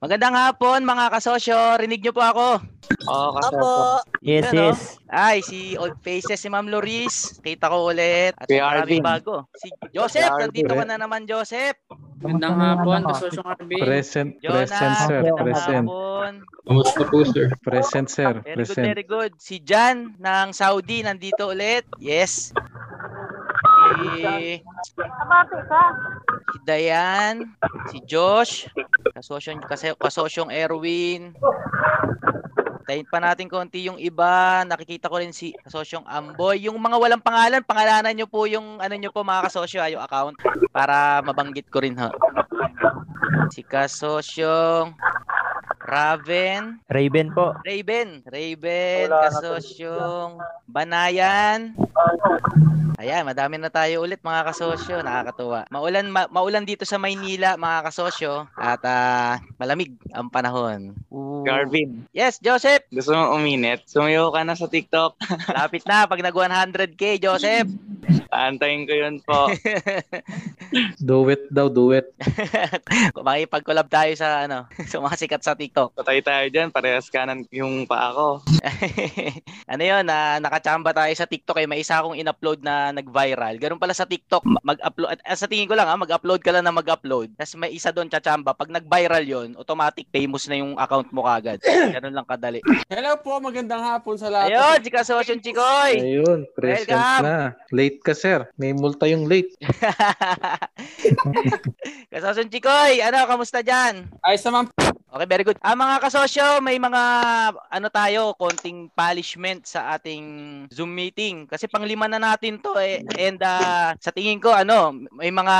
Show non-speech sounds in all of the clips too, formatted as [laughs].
Magandang hapon mga kasosyo. Rinig nyo po ako. Oo, kasi Opo. Yes, yes. Ay, si Old Faces, si Ma'am Loris. Kita ko ulit. At Si maraming bago. Si Joseph, nandito ka na naman, Joseph. Magandang hapon, kasosyong Arvin. Present, Jonas, present sir, magandang present. hapon. Kamusta po, sir? Present sir, Very good, present. very good. Si Jan ng Saudi, nandito ulit. Yes. Si, si Dayan, si Josh, kasosyong, kasosyong Erwin. Tayin pa natin konti yung iba. Nakikita ko rin si kasosyong Amboy. Yung mga walang pangalan, pangalanan nyo po yung ano nyo po mga kasosyo, ah, yung account para mabanggit ko rin ha. Si kasosyong Raven, Raven po. Raven, Raven, kasosyong Banayan. Ayan, madami na tayo ulit mga kasosyo, nakakatuwa. Maulan ma- maulan dito sa Maynila mga kasosyo at ah, malamig ang panahon. Ooh. Garvin. Yes, Joseph. Gusto mo uminit? Sumayo ka na sa TikTok. Lapit na pag nag 100k, Joseph. Antayin ko yun po. [laughs] Do it daw, do it. [laughs] Makipag-collab tayo sa ano, sa mga sikat sa TikTok. Patay tayo dyan. Parehas kanan yung paa ko. [laughs] ano yun, na nakachamba tayo sa TikTok eh. May isa akong in-upload na nag-viral. Ganun pala sa TikTok, ma- mag-upload. At, ah, sa tingin ko lang ha, mag-upload ka lang na mag-upload. Tapos may isa doon chachamba. Pag nag-viral yon automatic famous na yung account mo kagad. [coughs] Ganun lang kadali. Hello po, magandang hapon sa lahat. Ayun, si Kasosyon Chikoy! Ayun, present Welcome. na. Late ka sir. May multa yung late. [laughs] Kasosyon Chikoy, ano, kamusta dyan? Ayos naman Okay, very good. Ah, mga kasosyo, may mga ano tayo, konting polishment sa ating Zoom meeting kasi panglima na natin 'to eh. And ah, sa tingin ko ano, may mga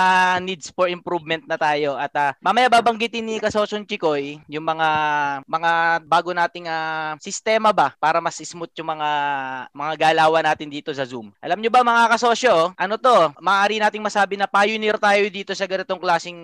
needs for improvement na tayo at ah, mamaya babanggitin ni Kasosyon Chikoy yung mga mga bago nating ah, sistema ba para mas smooth yung mga mga galawan natin dito sa Zoom. Alam nyo ba mga kasosyo, ano to, maaari nating masabi na pioneer tayo dito sa ganitong klaseng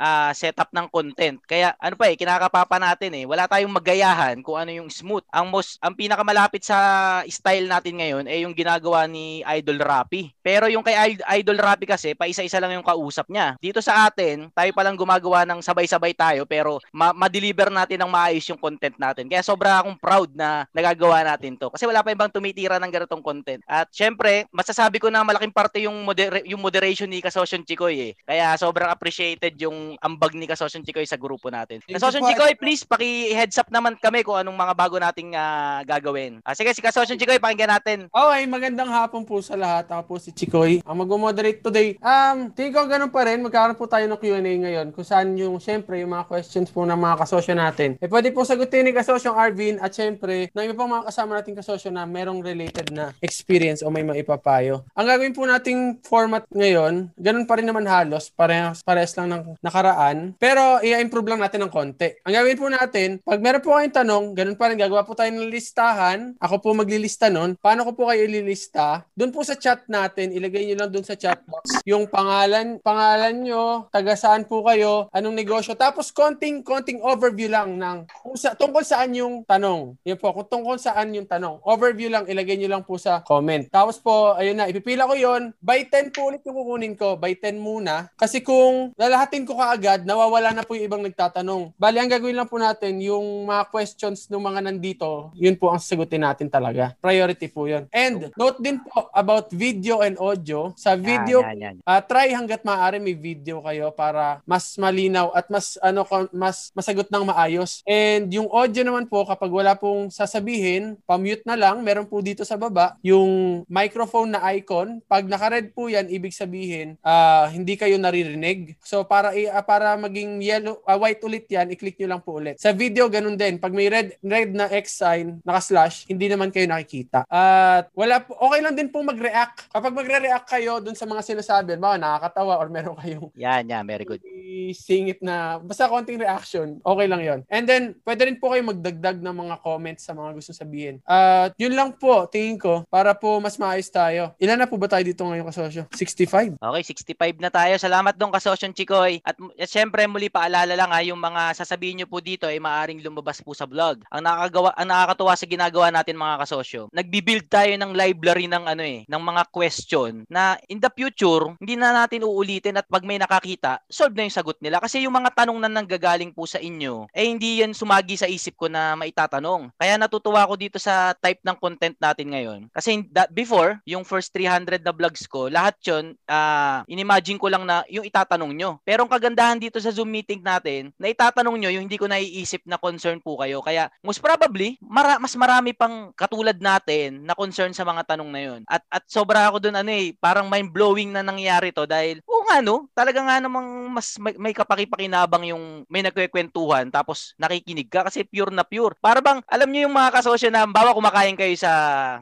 ah, setup ng content. Kaya ano pa eh, kinakapapa natin eh. Wala tayong magayahan kung ano yung smooth. Ang most ang pinakamalapit sa style natin ngayon ay yung ginagawa ni Idol Rappi. Pero yung kay Id- Idol Rappi kasi, paisa-isa lang yung kausap niya. Dito sa atin, tayo palang gumagawa ng sabay-sabay tayo pero ma- ma-deliver natin ng maayos yung content natin. Kaya sobra akong proud na nagagawa natin to. Kasi wala pa ibang tumitira ng ganitong content. At syempre, masasabi ko na malaking parte yung, moder- yung moderation ni Kasosyon Chikoy eh. Kaya sobrang appreciated yung ambag ni Kasosyon Chikoy sa grupo natin. Kasosyon. Chikoy, please paki-heads up naman kami kung anong mga bago nating ah, gagawin. Ah, sige, si Kasosyon Chikoy, pakinggan natin. Okay, magandang hapon po sa lahat. Ako po si Chikoy. Ang mag-moderate today. Um, tingin ko ganun pa rin. Magkaroon po tayo ng Q&A ngayon kung saan yung, syempre, yung mga questions po ng mga kasosyo natin. Eh, pwede po sagutin ni kasosyong Arvin at syempre, ng iba pang mga kasama nating kasosyo na merong related na experience o may maipapayo. Ang gagawin po nating format ngayon, ganun pa rin naman halos. Parehas, parehas lang ng nakaraan. Pero, i-improve lang natin ng konti. Ang gagawin po natin, pag meron po kayong tanong, ganun pa rin, gagawa po tayo ng listahan. Ako po maglilista nun. Paano ko po kayo ililista? Doon po sa chat natin, ilagay nyo lang doon sa chat box yung pangalan, pangalan nyo, taga saan po kayo, anong negosyo. Tapos konting, konting overview lang ng kung sa, tungkol saan yung tanong. Yun po, kung tungkol saan yung tanong. Overview lang, ilagay nyo lang po sa comment. Tapos po, ayun na, ipipila ko yon By 10 po ulit yung kukunin ko. By 10 muna. Kasi kung lalahatin ko kaagad, nawawala na po yung ibang nagtatanong. Bali, ang gagawin lang po natin, yung mga questions ng mga nandito, yun po ang sagutin natin talaga. Priority po yun. And note din po about video and audio. Sa video, Yan, yan, yan. Ah, try hanggat maaari may video kayo para mas malinaw at mas ano mas masagot ng maayos. And yung audio naman po kapag wala pong sasabihin, pa-mute na lang. Meron po dito sa baba yung microphone na icon. Pag naka-red po 'yan, ibig sabihin ah, hindi kayo naririnig. So para ah, para maging yellow ah, white ulit 'yan, i-click nyo nyo lang po ulit. Sa video, ganun din. Pag may red, red na X sign, naka-slash, hindi naman kayo nakikita. At wala po, okay lang din po mag-react. Kapag magre-react kayo dun sa mga sinasabi, baka nakakatawa or meron kayong Yan, yan. Very good. singit na basta konting reaction, okay lang yon. And then, pwede rin po kayo magdagdag ng mga comments sa mga gusto sabihin. At yun lang po, tingin ko, para po mas maayos tayo. Ilan na po ba tayo dito ngayon kasosyo? 65? Okay, 65 na tayo. Salamat dong kasosyon Chikoy. At, at syempre muli paalala lang ha, yung mga sasabihin nyo po dito ay maaring lumabas po sa vlog. Ang nakakagawa ang nakakatuwa sa ginagawa natin mga kasosyo. Nagbi-build tayo ng library ng ano eh, ng mga question na in the future hindi na natin uulitin at pag may nakakita, solve na yung sagot nila kasi yung mga tanong na nanggagaling po sa inyo eh hindi yan sumagi sa isip ko na maitatanong. Kaya natutuwa ako dito sa type ng content natin ngayon. Kasi that before, yung first 300 na vlogs ko, lahat 'yon ah inimagine ko lang na yung itatanong nyo. Pero ang kagandahan dito sa Zoom meeting natin, na itatanong nyo yung hindi ko naiisip na concern po kayo. Kaya most probably, mara- mas marami pang katulad natin na concern sa mga tanong na yun. At, at sobra ako dun ano eh, parang mind-blowing na nangyari to dahil, oo nga no, talaga nga namang mas may, may kapakipakinabang yung may nagkwekwentuhan tapos nakikinig ka kasi pure na pure. Para bang, alam nyo yung mga kasosyo na, bawa kumakain kayo sa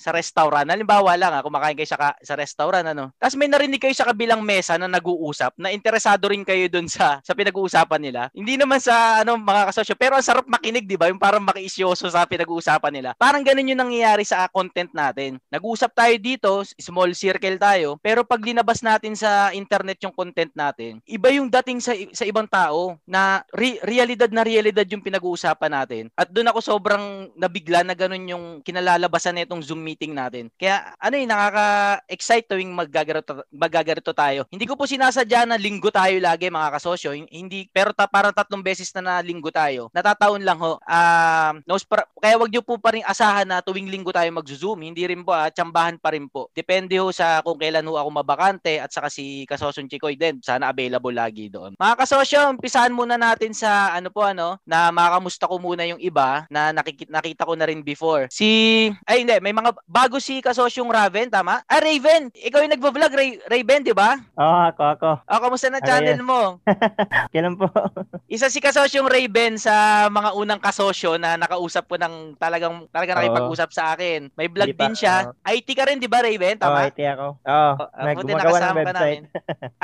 sa restaurant, halimbawa lang ha, kumakain kayo sa, sa restaurant, ano, tapos may narinig kayo sa kabilang mesa na nag-uusap na interesado rin kayo dun sa sa pinag-uusapan nila. Hindi naman sa ano mga kasosyo, pero ang sarap makinig, 'di ba? Yung parang makiisyoso sa pinag-uusapan nila. Parang ganun yung nangyayari sa content natin. Nag-usap tayo dito, small circle tayo, pero pag linabas natin sa internet yung content natin, iba yung dating sa sa ibang tao na re- realidad na realidad yung pinag-uusapan natin. At doon ako sobrang nabigla na ganun yung kinalalabasan nitong Zoom meeting natin. Kaya ano eh nakaka-excite tuwing maggagarito, maggagarito tayo. Hindi ko po sinasadya na linggo tayo lagi mga kasosyo. Hin- Hindi pero ta, parang tatlong beses na na linggo tayo. Natataon lang ho. Um, pra- kaya wag niyo po pa rin asahan na tuwing linggo tayo mag-zoom. Hindi rin po ah, tsambahan pa rin po. Depende ho sa kung kailan ho ako mabakante at saka si Kasosyon Chikoy din. Sana available lagi doon. Mga kasosyo, umpisahan muna natin sa ano po ano, na makamusta ko muna yung iba na nakikita, nakita ko na rin before. Si, ay hindi, may mga bago si Kasosyong Raven, tama? Ah, Raven, ikaw yung nagvo-vlog, Ray, Raven, di ba? Oo, ako, ako. O, kamusta na channel yan? mo? [laughs] Kailan po? Isa si kasosyong Raven sa mga unang kasosyo na nakausap ko ng talagang talagang Oo. nakipag-usap sa akin. May vlog pa, din siya. IT ka rin, di ba, Raven? Oo, Tama? IT ako. Oo, Oh, buti nagumagawa ng website. namin.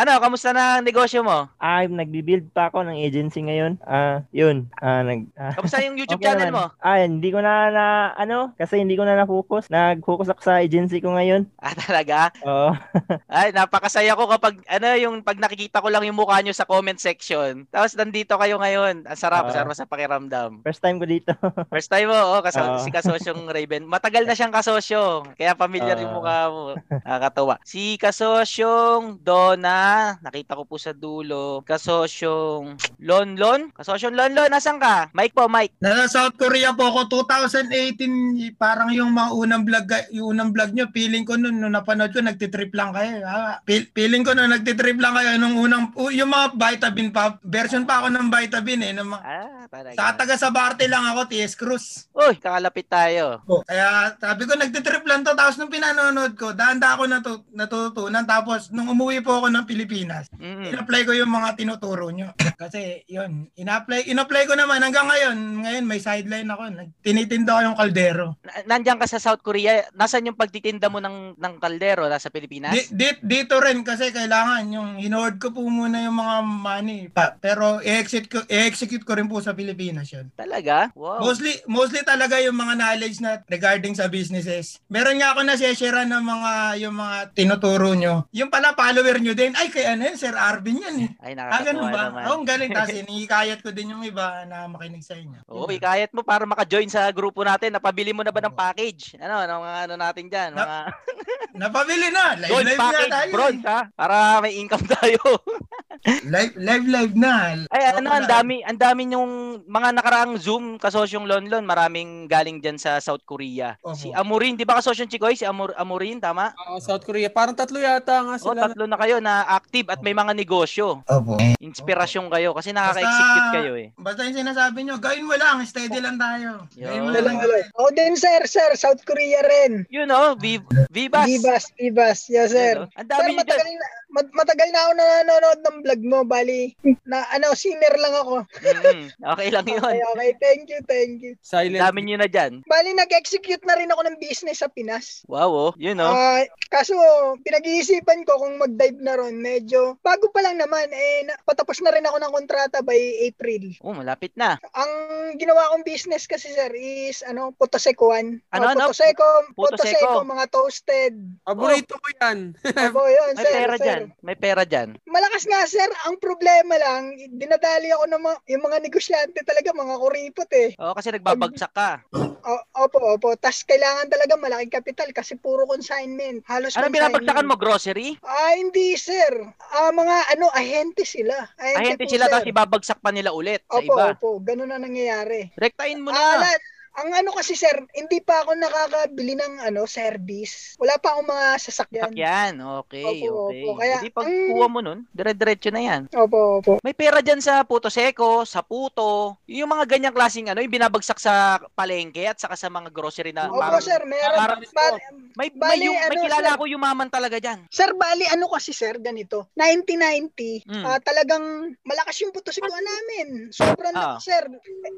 ano, kamusta na ang negosyo mo? Ah, nagbi-build pa ako ng agency ngayon. Ah, yun. Ah, nag ah, Kamusta yung YouTube okay channel naman. mo? Ah, hindi ko na, na ano, kasi hindi ko na na-focus. Nag-focus ako sa agency ko ngayon. Ah, talaga? Oo. [laughs] Ay, napakasaya ko kapag, ano, yung pag nakikita ko lang yung mukha nyo sa comment section. Tapos nandito kayo ngayon. Ang sarap, Oo. sarap sa pakiramdam. First time ko dito. [laughs] First time mo, oh, kaso, Oo. si kasosyong Raven. Matagal na siyang kasosyo. Kaya familiar yung Oo. mukha mo. Nakakatawa. Si kasosyong Donna, nakita ko po sa dulo. Kasosyong Lonlon. Kasosyong Lonlon, nasan ka? Mike po, Mike. Nasa South Korea po ako 2018 parang yung mga unang vlog yung unang vlog nyo feeling ko noon nung napanood ko nagtitrip lang kayo ah, feel- feeling ko noon nagtitrip lang kayo nung unang u- yung mga vitamin pa version pa ako ng vitamin eh ng mga, Ah, talaga. sa taga sa Barte lang ako TS Cruz Uy, kakalapit tayo. Oh, kaya sabi ko nagtitrip lang to tapos nung pinanonood ko daan-daan ako natu- natutunan tapos nung umuwi po ako ng Pilipinas Mm. in-apply ko yung mga tinuturo nyo. Kasi yun, in-apply, in-apply ko naman hanggang ngayon. Ngayon may sideline ako. Tinitinda ko yung kaldero. Na- Nandiyan ka sa South Korea. Nasaan yung pagtitinda mo ng, ng kaldero? Nasa Pilipinas? Di, di- dito rin kasi kailangan yung in-hoard ko po muna yung mga money. Pa, pero i-execute ko, i-execute ko rin po sa Pilipinas yun. Talaga? Wow. Mostly mostly talaga yung mga knowledge na regarding sa businesses. Meron nga ako na share ng mga yung mga tinuturo nyo. Yung pala follower nyo din. Ay kay ano yun, Sir Arvin yan eh. Ay, Ah, ganun ba? naman. Oo, oh, galing. Tapos [laughs] inikayat ko din yung iba na makinig sa inyo. Oo, ikayat mo para maka-join sa grupo natin. Napabili mo na ba ng package? Ano, ano, mga ano natin dyan? Mga [laughs] Napabili na. Live gold live na package, tayo. bronze, ha? Para may income tayo. [laughs] Live live live na. Ay, ano, ang dami, ang dami yung mga nakaraang Zoom kasosyong Lonlon, maraming galing dyan sa South Korea. Opo. Si Amurin, di ba kasosyong Chikoy? Si Amur, Amurin, tama? Ah, South Korea. Parang tatlo yata nga O, sila. tatlo na kayo na active at may mga negosyo. Opo. Inspirasyon kayo kasi nakaka-execute Basta- kayo eh. Basta yung sinasabi nyo, gawin mo lang, steady lang tayo. Gawin mo lang. Ako din, sir, sir. South Korea rin. You know, Viv- Vivas. Vivas, Vivas. Yes, sir. Ang Sir, dami matagal na, mat- matagal na ako nanonood ng vlog mo. Bali, na ano, minor lang ako. Mm, okay lang yun. Okay, okay. Thank you, thank you. Silent. Dami nyo na dyan. Bali, nag-execute na rin ako ng business sa Pinas. Wow, oh. Yun, oh. Ah, kaso, pinag-iisipan ko kung mag-dive na ron. Medyo, bago pa lang naman, eh, na, patapos na rin ako ng kontrata by April. Oh, malapit na. Ang ginawa kong business kasi, sir, is, ano, Potosekuan. Ano, Ah, ano? Potoseko, Potoseko. Potoseko, mga toasted. Paborito ko yan. Opo, yun, May sir, pera sir. dyan. May pera dyan. Malakas nga, sir. Ang problema lang, dinadali ako ng mga, yung mga negosyante talaga, mga kuripot eh. Oo, kasi nagbabagsak ka. O, opo, opo. Tapos kailangan talaga malaking kapital kasi puro consignment. Halos Ano binabagsakan mo? Grocery? Ah, hindi, sir. Ah, mga ano, ahente sila. Ahente po, sila sir. tapos ibabagsak pa nila ulit sa Opo, iba. opo. Ganun na nangyayari. Rektahin mo Ah, na. lahat- ang ano kasi sir, hindi pa ako nakakabili ng ano service. Wala pa akong mga sasakyan. Sakyan. Okay, Opo, okay. opo. Kaya, Hindi pag kuha mo nun, dire-diretso na yan. Opo, opo. May pera dyan sa Puto Seco, sa Puto, yung mga ganyang klaseng ano, yung binabagsak sa palengke at saka sa mga grocery na Opo, parang, sir. Meron. parang- Ba- may, may, Bali, yung, may ano, kilala sir? ko yumaman talaga dyan. Sir, bali, ano kasi sir, ganito. 1990, Mm. ah, talagang malakas yung putusikuan namin. Sobrang Ah. sir.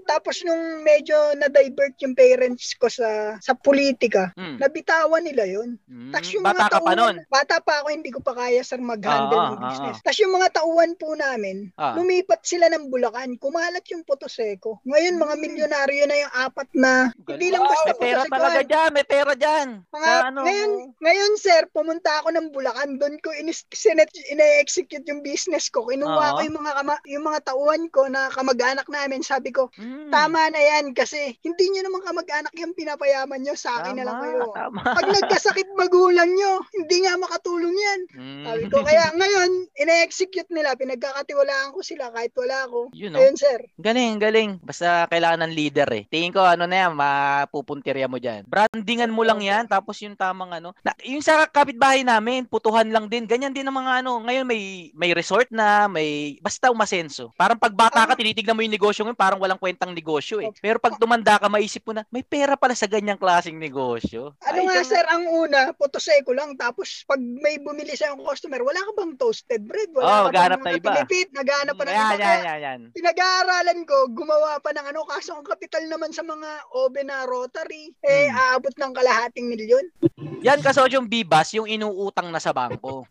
Tapos nung medyo na-divert yung parents ko sa sa politika, Mm. nabitawan nila yun. Mm. Tapos yung Bata mga ka pa tauhan, nun. bata pa ako, hindi ko pa kaya sir mag-handle Ah, ng ah, business. ah. Tapos yung mga tauhan po namin, Ah. lumipat sila ng Bulacan, kumalat yung Potoseko. Ngayon, mga milyonaryo na yung apat na, hindi lang basta May pera Potosekuan. talaga dyan, may pera dyan. Mga, Sa ano, ngayon, ngayon sir, pumunta ako ng Bulacan, doon ko ine-execute yung business ko. Kinuha Oo. ko yung mga kama, yung mga tauhan ko na kamag-anak namin. Sabi ko, mm, tama na yan kasi hindi nyo naman kamag-anak yung pinapayaman nyo, sa akin na lang tama, kayo. Tama. Pag nagkasakit magulang nyo, hindi nga makatulong yan. Mm. Sabi ko, kaya ngayon, ine-execute nila, pinagkakatiwalaan ko sila kahit wala ako. Yun, no? Ayun, sir. Galing, galing. Basta kailangan ng leader eh. Tingin ko ano na yan, mapupuntirya mo dyan. Brandingan mo lang yan, tapos yung tamang ano. Na, yung sa kapitbahay namin, putuhan lang din. Ganyan din ang mga ano. Ngayon may may resort na, may basta umasenso. Parang pag bata ka, tinitignan mo yung negosyo ngayon, parang walang kwentang negosyo eh. Pero pag tumanda ka, maisip mo na, may pera pala sa ganyang klaseng negosyo. Ano Ay, nga yung- sir, ang una, potoseko lang. Tapos pag may bumili sa yung customer, wala ka bang toasted bread? Wala Oh, ka bang na iba. Pilipit? Naghanap pa ng Yan, iba. yan, yan, yan. pinag-aaralan ko, gumawa pa ng ano, kaso ang kapital naman sa mga oven na rotary, eh, Hmm. aabot ng kalahating milyon. Yan kasosyong bibas, yung inuutang na sa bangko.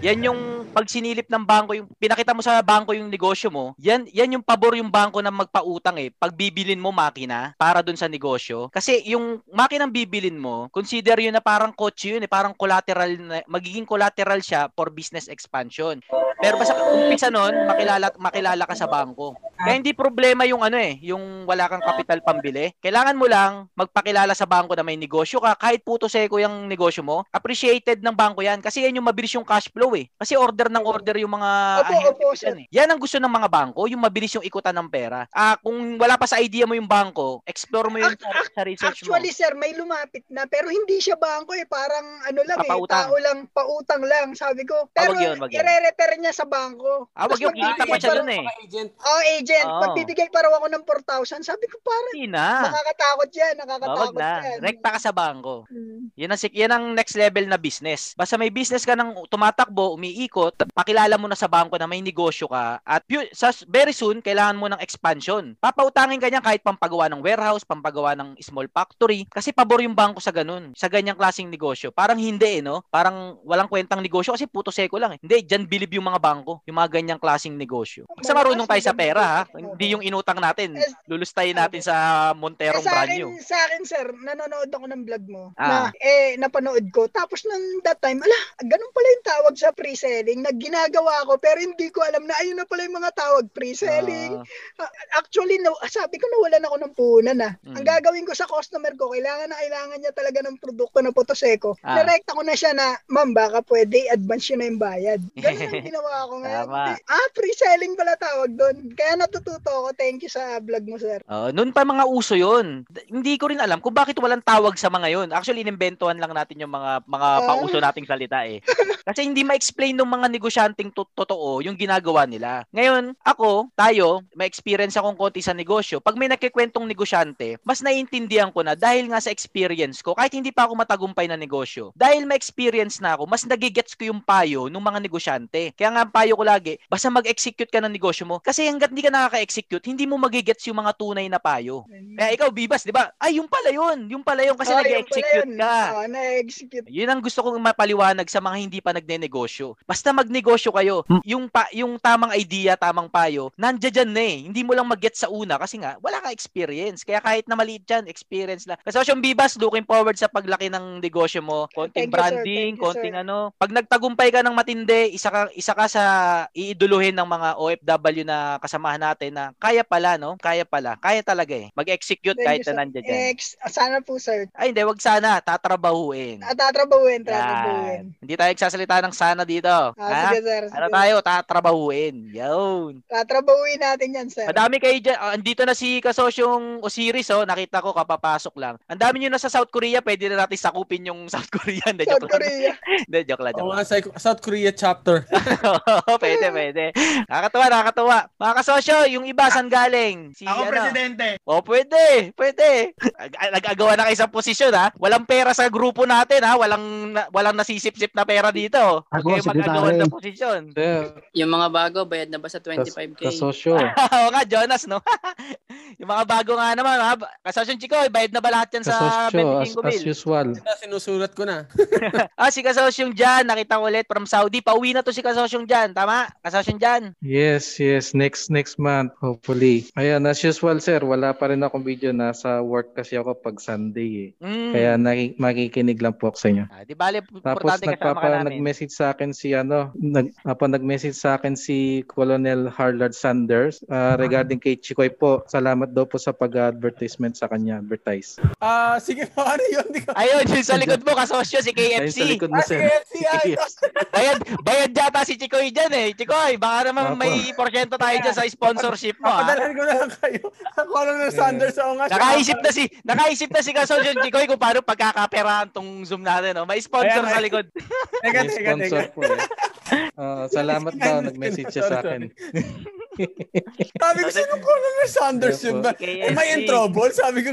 Yan yung pag sinilip ng bangko, yung pinakita mo sa bangko yung negosyo mo, yan yan yung pabor yung bangko na magpautang eh. Pag bibilin mo makina para dun sa negosyo. Kasi yung makinang bibilin mo, consider yun na parang kotse yun eh, parang collateral na, magiging collateral siya for business expansion. Pero basta umpisa nun, makilala makilala ka sa bangko. Kaya hindi problema yung ano eh, yung wala kang kapital pambili. Kailangan mo lang magpakilala sa bangko na may negosyo ka, kahit puto seko yung negosyo mo, appreciated ng bangko yan kasi yan yung mabilis yung cash flow eh. Kasi order ng order yung mga Opo, opo, ko dyan eh. Yan ang gusto ng mga bangko, yung mabilis yung ikutan ng pera. Ah, kung wala pa sa idea mo yung bangko, explore mo yun Ac- sa, sa research mo. Actually, sir, may lumapit na, pero hindi siya bangko eh, parang ano lang eh, Papautang. tao lang, pautang lang, sabi ko. Ah, Pero wag yun, yun. ire-refer niya sa bangko. Ah, wag yung kita pa magbibigay siya dun eh. Agent. Oh, agent, Oo. magbibigay pa raw ako ng 4,000. Sabi ko, parang Hindi na. nakakatakot yan, Oh, nakakatakot na. yan. Rekta ka sa bangko. Hmm. Yan ang, yan ang next level na business. Basta may business ka ng tumatakbo, umiikot, pakilala mo na sa bangko na may negosyo ka at sa, very soon, kailangan mo ng expansion. Papautangin ka niyan kahit pampagawa ng warehouse, pampagawa ng small factory. Kasi pabor yung bangko sa ganun, sa ganyang klaseng negosyo. Parang hindi eh, no? Parang walang kwentang negosyo kasi puto seko lang eh. Hindi, dyan bilib yung mga bangko, yung mga ganyang klaseng negosyo. Basta marunong tayo sa pera ha. Hindi yung inutang natin. Lulustayin natin sa Eh, Monterong sa brand new. sa akin, sir, nanonood ako ng vlog mo. Ah. Na, eh, napanood ko. Tapos nung that time, ala, ganun pala yung tawag sa pre-selling. Nagginagawa ko, pero hindi ko alam na ayun na pala yung mga tawag. Pre-selling. Ah, Ah, Actually, no, sabi ko nawalan ako ng puhunan na. Mm. Ang gagawin ko sa customer ko, kailangan na kailangan niya talaga ng produkto na potoseko. Ah. Direkta ko na siya na, ma'am, baka pwede advance yun na yung bayad. Ganun ang [laughs] ginawa ko ngayon. Ah, pre-selling pala tawag doon. Kaya natututo ako. Thank you sa vlog mo, sir. Uh, noon pa mga uso 'yon. Hindi ko rin alam kung bakit walang tawag sa mga 'yon. Actually, inimbentuhan lang natin yung mga mga Ah. pauso nating salita eh. [laughs] Kasi hindi ma-explain ng mga negosyanteng to- totoo yung ginagawa nila. Ngayon, ako, tayo, may experience akong konti sa negosyo. Pag may nagkikwentong negosyante, mas naiintindihan ko na dahil nga sa experience ko, kahit hindi pa ako matagumpay na negosyo, dahil may experience na ako, mas nagigets ko yung payo ng mga negosyante. Kaya nga ang payo ko lagi, basta mag-execute ka ng negosyo mo. Kasi hanggat hindi ka nakaka-execute, hindi mo magigets yung mga tunay na payo. Kaya ikaw, Bibas, di ba? Ay, yung pala yun. Yung pala yun kasi pala nag-execute yun. ka. Oo, na-execute. Yun ang gusto kong mapaliwanag sa mga hindi pa nagne-negosyo. Basta magnegosyo kayo, yung pa, yung tamang idea, tamang payo, nandiyan dyan na eh. Hindi mo lang mag-get sa una kasi nga wala kang experience. Kaya kahit na maliit dyan, experience lang. Kasi yung Bibas, looking forward sa paglaki ng negosyo mo. Konting Thank you, sir. branding, you, konting sir. ano. Pag nagtagumpay ka ng matindi, isa ka, isa ka sa iiduluhin ng mga OFW na kasamahan natin na kaya pala, no? Kaya pala. Kaya talaga eh. Mag-execute Thank kahit you, na nandiyan dyan. Ex, sana po, sir. Ay, hindi, wag sana. Tatrabahuin. At tatrabahuin, tatrabahuin. Yan. Hindi tayo nagsasalita ng sana dito. Ah, ha? sige, sir. Ano sige. tayo? Tatrabahuin. Yun. Tatrabahuin natin yan, sir. Madami kayo dyan. Ah, andito na si kasosyong Osiris, oh. Nakita ko kapapasok lang. Ang dami nyo na sa South Korea. Pwede na natin sakupin yung [laughs] South Korea. Hindi, South joke lang. Korea. [laughs] Hindi, joke lang. Joke nga, lang. sa South Korea chapter. [laughs] Oo, pwede, pwede. Nakakatuwa, nakakatuwa. Mga kasosyo, yung iba, saan galing? Si, Ako ano? presidente. Oh, pwede, pwede. Ag- Nag-agawa na kayo sa posisyon ha. Walang pera sa grupo natin ha. Walang na- walang nasisip-sip na pera dito. Ako, kayo mag-agawan ng posisyon. Sir, Yung mga bago, bayad na ba sa kas, 25k? kasosyo. Oo nga, Jonas, no? yung mga bago nga naman, ha? Kasosyon Chico, bayad na ba lahat yan sa Kasosyo, as, 25 as usual. Sinusulat ko na. [laughs] ah, si Kasosyong Jan, nakita ko ulit from Saudi. Pauwi na to si Kasosyong Jan, tama? Kasosyong Jan. Yes, yes. Next next month, hopefully. Ayan, as usual, sir. Wala pa rin akong video. Nasa work kasi ako pag Sunday eh. Mm. Kaya naki- makikinig lang po ako sa inyo. Ah, di bale, Tapos nagpapa nag-message sa akin si ano, nag apa nag-message sa akin si Colonel Harlard Sanders ah, regarding kay Chikoy po. Salamat daw po sa pag-advertisement sa kanya, advertise. Ah, sige po, [laughs] ano yun? Di ko... Ayun, yung sa likod mo, kasosyo, si Ayun KFC. sa likod mo, Ah, sir. ah, ito. [laughs] bayad, bayad yata si Chikoy dyan eh. Chikoy, baka naman Opo. may porsyento tayo dyan sa sponsorship mo. Papadalan ko na lang kayo. Ako lang ng Sanders. Oo nga. Nakaisip na si nakaisip na si Kasosyo Chikoy kung paano pagkakaperahan tong Zoom natin. No? May sponsor Ayan, sa likod. [laughs] Teka, teka, teka. po eh. Ah, salamat daw, nag-message siya sa akin. Sabi ko, sino ko ng Sanders yun ba? Am I in trouble? Sabi ko.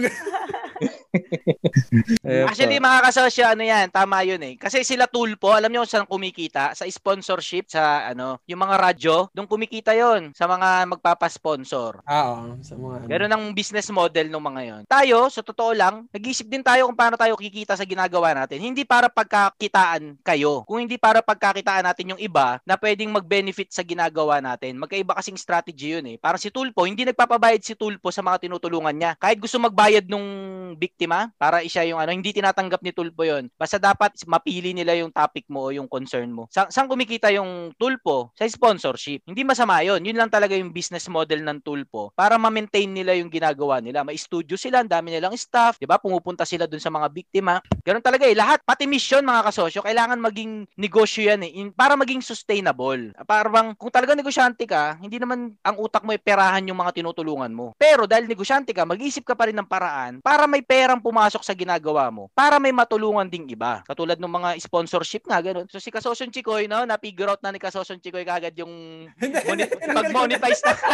Actually, mga kasosyo, ano yan, tama yun eh. Kasi sila Tulpo, alam nyo kung saan kumikita? Sa sponsorship, sa ano, yung mga radyo, doon kumikita yon sa mga magpapasponsor. ah, oo, sa mga... Ganun ang business model ng mga yon. Tayo, sa totoo lang, nag-isip din tayo kung paano tayo kikita sa ginagawa natin. Hindi para pagkakitaan kayo, kung hindi para pagkakitaan natin yung iba na pwedeng mag-benefit sa ginagawa natin. Magkaiba kasing strategy yun eh. Parang si Tulpo, hindi nagpapabayad si Tulpo sa mga tinutulungan niya. Kahit gusto magbayad nung biktima para siya yung ano, hindi tinatanggap ni Tulpo yon. Basta dapat mapili nila yung topic mo o yung concern mo. Sa saan kumikita yung Tulpo? Sa sponsorship. Hindi masama yon. Yun lang talaga yung business model ng Tulpo para ma-maintain nila yung ginagawa nila. May studio sila, ang dami nilang staff, 'di ba? Pumupunta sila dun sa mga biktima. Ganun talaga eh. Lahat pati mission mga kasosyo, kailangan maging negosyo yan eh para maging sustainable. Para bang kung talaga negosyante ka, hindi naman ang utak mo ay perahan yung mga tinutulungan mo. Pero dahil negosyante ka, mag-isip ka pa rin ng paraan para may perang pumasok sa ginagawa mo, para may matulungan ding iba. Katulad ng mga sponsorship nga, ganun. So si Kasosyon Chikoy, no, na-figure out na ni Kasosyon Chikoy kagad yung [laughs] moni- pag-monetize na. [laughs]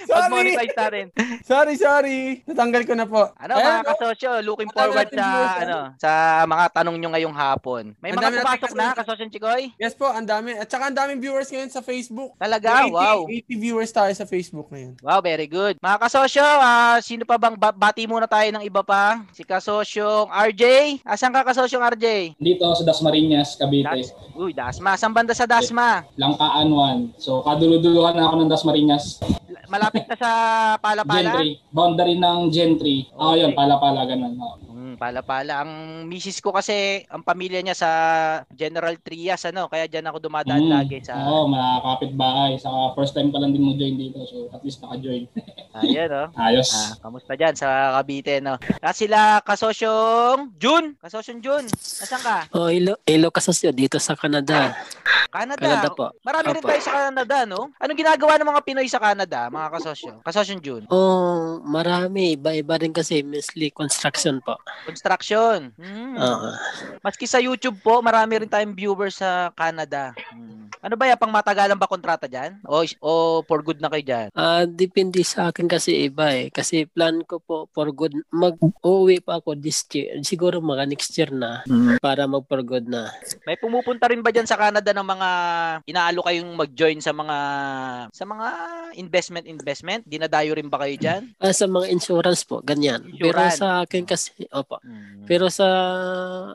Sorry! pag-monetize na rin. Sorry, sorry. Natanggal ko na po. Ano Ayan, mga kasosyo, looking forward sa ano, sa mga tanong nyo ngayong hapon. May mga pumasok na, kasosyo Chikoy? Yes po, ang dami. At saka ang daming viewers ngayon sa Facebook. Talaga, 80, wow. 80 viewers tayo sa Facebook ngayon. Wow, very good. Mga kasosyo, ah, sino pa bang ba- bati muna tayo ng iba pa? Si kasosyong RJ. Asan ka kasosyong RJ? Dito sa Dasmariñas, Cavite. Das, uy, Dasma. Saan banda sa Dasma? Langkaan 1. So, kaduluduluhan na ako ng Dasmariñas. Malapit na sa Palapala? Gentry. Boundary ng Gentry. Ako Okay. yun, pala-pala, ganun. Hmm, Palapala. Ang misis ko kasi, ang pamilya niya sa General Trias, ano? Kaya dyan ako dumadaan Mm. lagi sa... Oo, makakapit bahay. Saka first time pa lang din mo join dito. So, at least naka-join. [laughs] Ayan, oh. Ayos. Ah, kamusta dyan sa Cavite, no? At sila kasosyong Jun. Kasosyong Jun. Nasaan ka? Oh, hello, hello kasosyo dito sa Canada. Canada. Canada po. Marami rin Opo. tayo sa Canada, no? Anong ginagawa ng mga Pinoy sa Canada, mga kasosyo? Kasosyo June. Oh, marami. Iba-iba rin kasi. Mostly construction po. Construction. Hmm. Oo. Maski sa YouTube po, marami rin tayong viewers sa Canada. Hmm. Ano ba yan? Pang matagalan ba kontrata dyan? O, o for good na kayo dyan? Ah, depende sa akin kasi iba eh. Kasi plan ko po for good. Mag-uwi pa ako this year. Siguro mga next year na. Para mag for good na. May pumupunta rin ba dyan sa Canada ng mga inaalo kayong mag-join sa mga sa mga investment investment? Dinadayo rin ba kayo dyan? Ah, sa mga insurance po, ganyan. Pero Insurance. sa akin kasi, opo. Hmm. Pero sa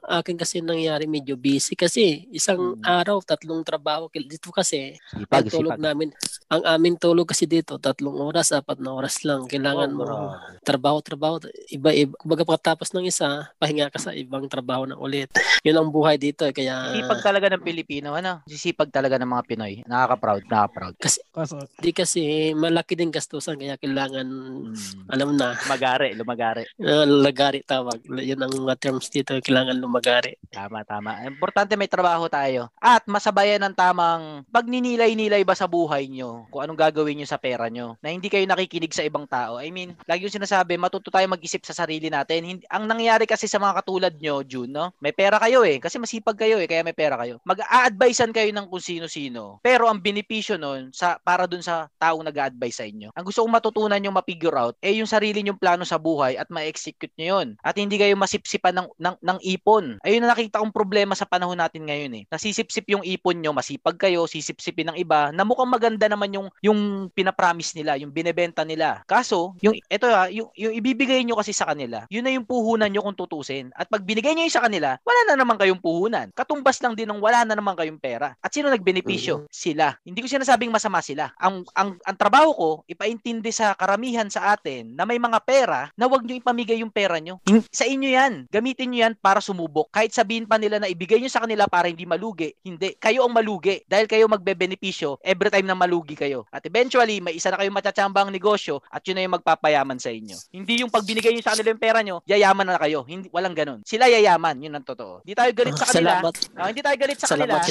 akin kasi nangyari medyo busy kasi isang Hmm. araw tatlong trabaho dito kasi Sipag, ang tulog sipag. namin ang aming tulog kasi dito tatlong oras apat na oras lang kailangan Oh, mo bro. trabaho trabaho iba iba kumbaga pagkatapos ng isa pahinga ka sa ibang trabaho na ulit yun ang buhay dito eh, kaya Sipag talaga ng Pilipino, ano? Sisipag talaga ng mga Pinoy. Nakaka-proud, nakaka-proud. kasi Kaso, di kasi malaki din gastusan kaya kailangan Hmm. alam na Lumagari, lumagari. uh, [laughs] lagari tawag yun ang mga terms dito kailangan lumagari Tama, tama. Importante may trabaho tayo. At masabayan ng tamang pagninilay-nilay ba sa buhay nyo kung anong gagawin nyo sa pera nyo. Na hindi kayo nakikinig sa ibang tao. I mean, lagi yung sinasabi, matuto tayo mag-isip sa sarili natin. Hindi, ang nangyari kasi sa mga katulad nyo, June, no? May pera kayo eh. Kasi masipag kayo eh, kaya may pera kayo. Mag-a-advisean kayo ng kung sino-sino. Pero ang benepisyo nun, sa, para dun sa taong nag-a-advise sa inyo. Ang gusto kong matutunan nyo ma-figure out, eh yung sarili nyong plano sa buhay at ma-execute nyo yun. At hindi kayo masipsipan ng, ng, ng ipon. Ayun na nakita kong problema sa panahon natin ngayon eh. Nasisipsip yung ipon nyo, masipag kayo, sisipsipin ng iba, na mukhang maganda naman yung, yung pinapromise nila, yung binebenta nila. Kaso, yung, ito ha, yung, yung ibibigay nyo kasi sa kanila, yun na yung puhunan nyo kung tutusin. At pag binigay nyo yun sa kanila, wala na naman kayong puhunan. Katumbas lang din ng wala na naman kayong pera. At sino nagbenepisyo? Sila. Hindi ko sinasabing masama sila. Ang, ang, ang trabaho ko, ipaintindi sa karamihan sa atin na may mga pera na wag nyo ipamigay yung pera nyo. Hin- Sa inyo yan. Gamitin nyo yan para sumubok. Kahit sabihin pa nila na ibigay nyo sa kanila para hindi malugi. Hindi. Kayo ang malugi. Dahil kayo magbebenepisyo every time na malugi kayo. At eventually, may isa na kayong matsatsambang negosyo at yun na yung magpapayaman sa inyo. Hindi yung pag binigay nyo sa kanila yung pera nyo, yayaman na kayo. Hindi, walang ganun. Sila yayaman. Yun ang totoo. Hindi tayo galit sa kanila. salamat Ah, hindi tayo galit sa kanila. salamat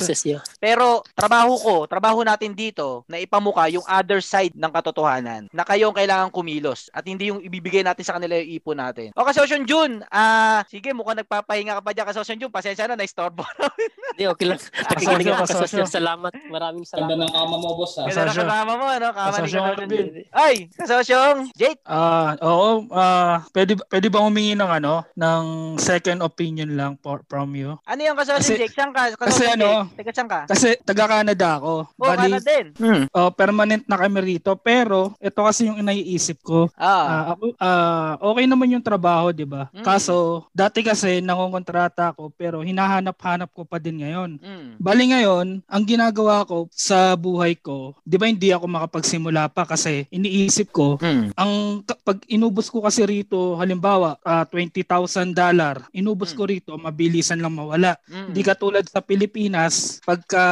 Pero trabaho ko, trabaho natin dito na ipamuka yung other side ng katotohanan na kayo ang kailangan kumilos at hindi yung ibibigay natin sa kanila yung ipon natin. O Kasosyon Jun, ah sige mukhang nagpapahinga ka pa dyan Kasosyon Jun, pasensya na, na-istorbo. [laughs] Hindi, okay lang. Nakikinig ako sa social. Salamat. Maraming Ganda salamat. ng kama mo, boss. Ah. Ganda Kasosyo. kasama mo, ano? Kama ni. Jun. Ay, Kasosyong, Jake, Ah, oo, ah, pwede pwede ba humingi ng ano, ng second opinion lang for, from you? ano yung Kasosyon Kasi- Jake? Saan ka? Kasosyon kasi ano? Teka, saan ka? Kasi taga Canada ako. Oh, Canada din. Hmm. oh, permanent na kami rito, pero ito kasi yung naiisip ko. Ah, ako, ah, okay naman yung trabaho, 'di ba? Mm. Kaso dati kasi nangongontrata ako pero hinahanap-hanap ko pa din ngayon. mm. Bali ngayon, ang ginagawa ko sa buhay ko, 'di ba hindi ako makapagsimula pa kasi iniisip ko Mm. ang pag inubos ko kasi rito, halimbawa, ah, $20,000 dollar, inubos Mm. ko rito, mabilisan lang mawala. Mm. Hindi katulad sa Pilipinas, pagka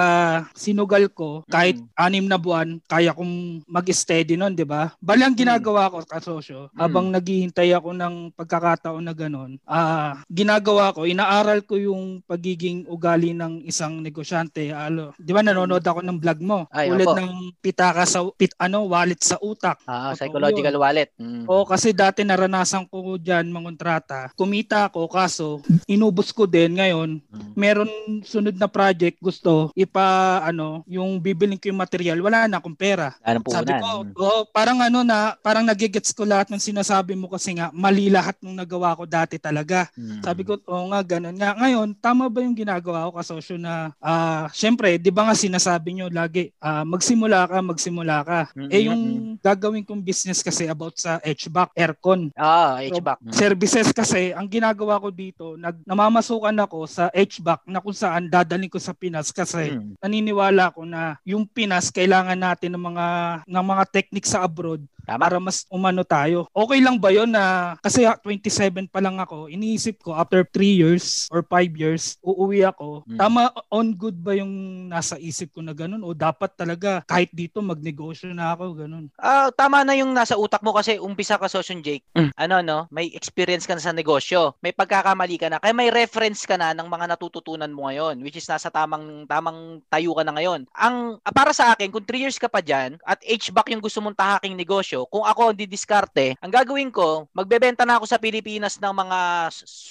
sinugal ko, kahit Mm. anim na buwan, kaya kong mag-steady nun, di ba? Bali ang ginagawa ko, kasosyo, Mm. habang naghihintay ako ng pagkakataon na ganun, ah, ginagawa ko, inaaral ko yung pagiging ugali ng isang negosyante. Alo, di ba nanonood ako ng vlog mo? Ay, Ulit opo. ng pitaka sa, pit, ano, wallet sa utak. Ah, psychological yun. wallet. Mm. Oo, kasi dati naranasan ko dyan mangontrata. Kumita ako, kaso inubos ko din ngayon. Mm. Meron sunod na project, gusto ipa, ano, yung bibiling ko yung material, wala na akong pera. Puhunan? Sabi ko, oh, parang ano na, parang nagigets ko lahat ng sinasabi mo kasi nga, mali lahat ng nagawa ko dati talaga. Mm. Sabi ko, oo nga, ganun nga. Ngayon, tama ba yung ginagawa ko kasosyo na, ah, syempre, di ba nga sinasabi nyo lagi, ah, magsimula ka, magsimula ka. Mm, Eh, yung gagawin kong business kasi about sa HVAC, aircon. Ah, HVAC. Mm. Services kasi, ang ginagawa ko dito, nag, namamasukan ako sa HVAC na kung saan dadalhin ko sa Pinas kasi Mm. naniniwala ko na yung Pinas kailangan natin ng mga ng mga technique sa abroad Tama. para mas umano tayo. Okay lang ba 'yon na kasi ah, 27 pa lang ako, iniisip ko after 3 years or 5 years uuwi ako. Mm. Tama on good ba yung nasa nasa isip ko na ganun o dapat talaga kahit dito magnegosyo na ako ganun. Ah, tama na yung nasa utak mo kasi umpisa ka Sosyon Jake. Ano no, may experience ka na sa negosyo. May pagkakamali ka na. Kaya may reference ka na ng mga natututunan mo ngayon which is nasa tamang tamang tayo ka na ngayon. Ang ah, para sa akin, kung 3 years ka pa diyan at HBAC yung gusto mong tahaking negosyo, kung ako ang didiskarte, ang gagawin ko, magbebenta na ako sa Pilipinas ng mga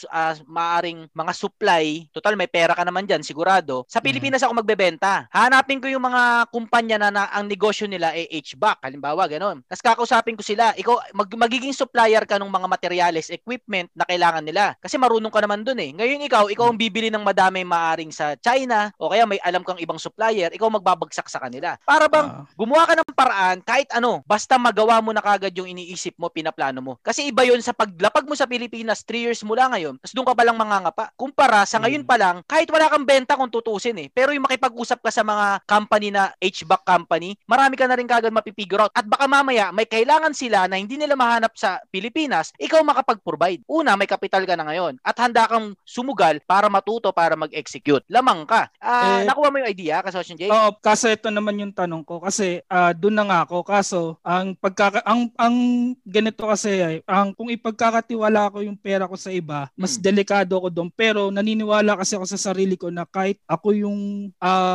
ah, maaring mga supply. Total may pera ka naman diyan sigurado. Sa Pilipinas ako magbebenta. Hanapin ko yung mga kumpanya na, na ang negosyo nila ay HVAC, halimbawa ganun. Tapos kakausapin ko sila, ikaw mag, magiging supplier ka ng mga materials, equipment na kailangan nila. Kasi marunong ka naman dun eh. Ngayon ikaw, ikaw ang bibili ng madami maaring sa China o kaya may alam kang ibang supplier, ikaw magbabagsak sa kanila. Para bang gumawa ka ng paraan kahit ano, basta magawa mo na kagad yung iniisip mo, pinaplano mo. Kasi iba yun sa paglapag mo sa Pilipinas, 3 years mula ngayon, tapos doon ka pa lang mangangapa. Kumpara sa ngayon pa lang, kahit wala kang benta kung tutusin eh. Pero yung makipag-usap ka sa mga company na HVAC company, marami ka na rin kagad mapipigure out. At baka mamaya, may kailangan sila na hindi nila mahanap sa Pilipinas, ikaw makapag-provide. Una, may kapital ka na ngayon. At handa kang sumugal para matuto, para mag-execute. Lamang ka. Ah, Eh, nakuha mo yung idea, Kasosyon Jake? Oo, kaso ito naman yung tanong ko kasi ah, doon na nga ako kaso ang pagkaka ang ang ganito kasi ay ang kung ipagkakatiwala ko yung pera ko sa iba, mas delikado ako doon pero naniniwala kasi ako sa sarili ko na kahit ako yung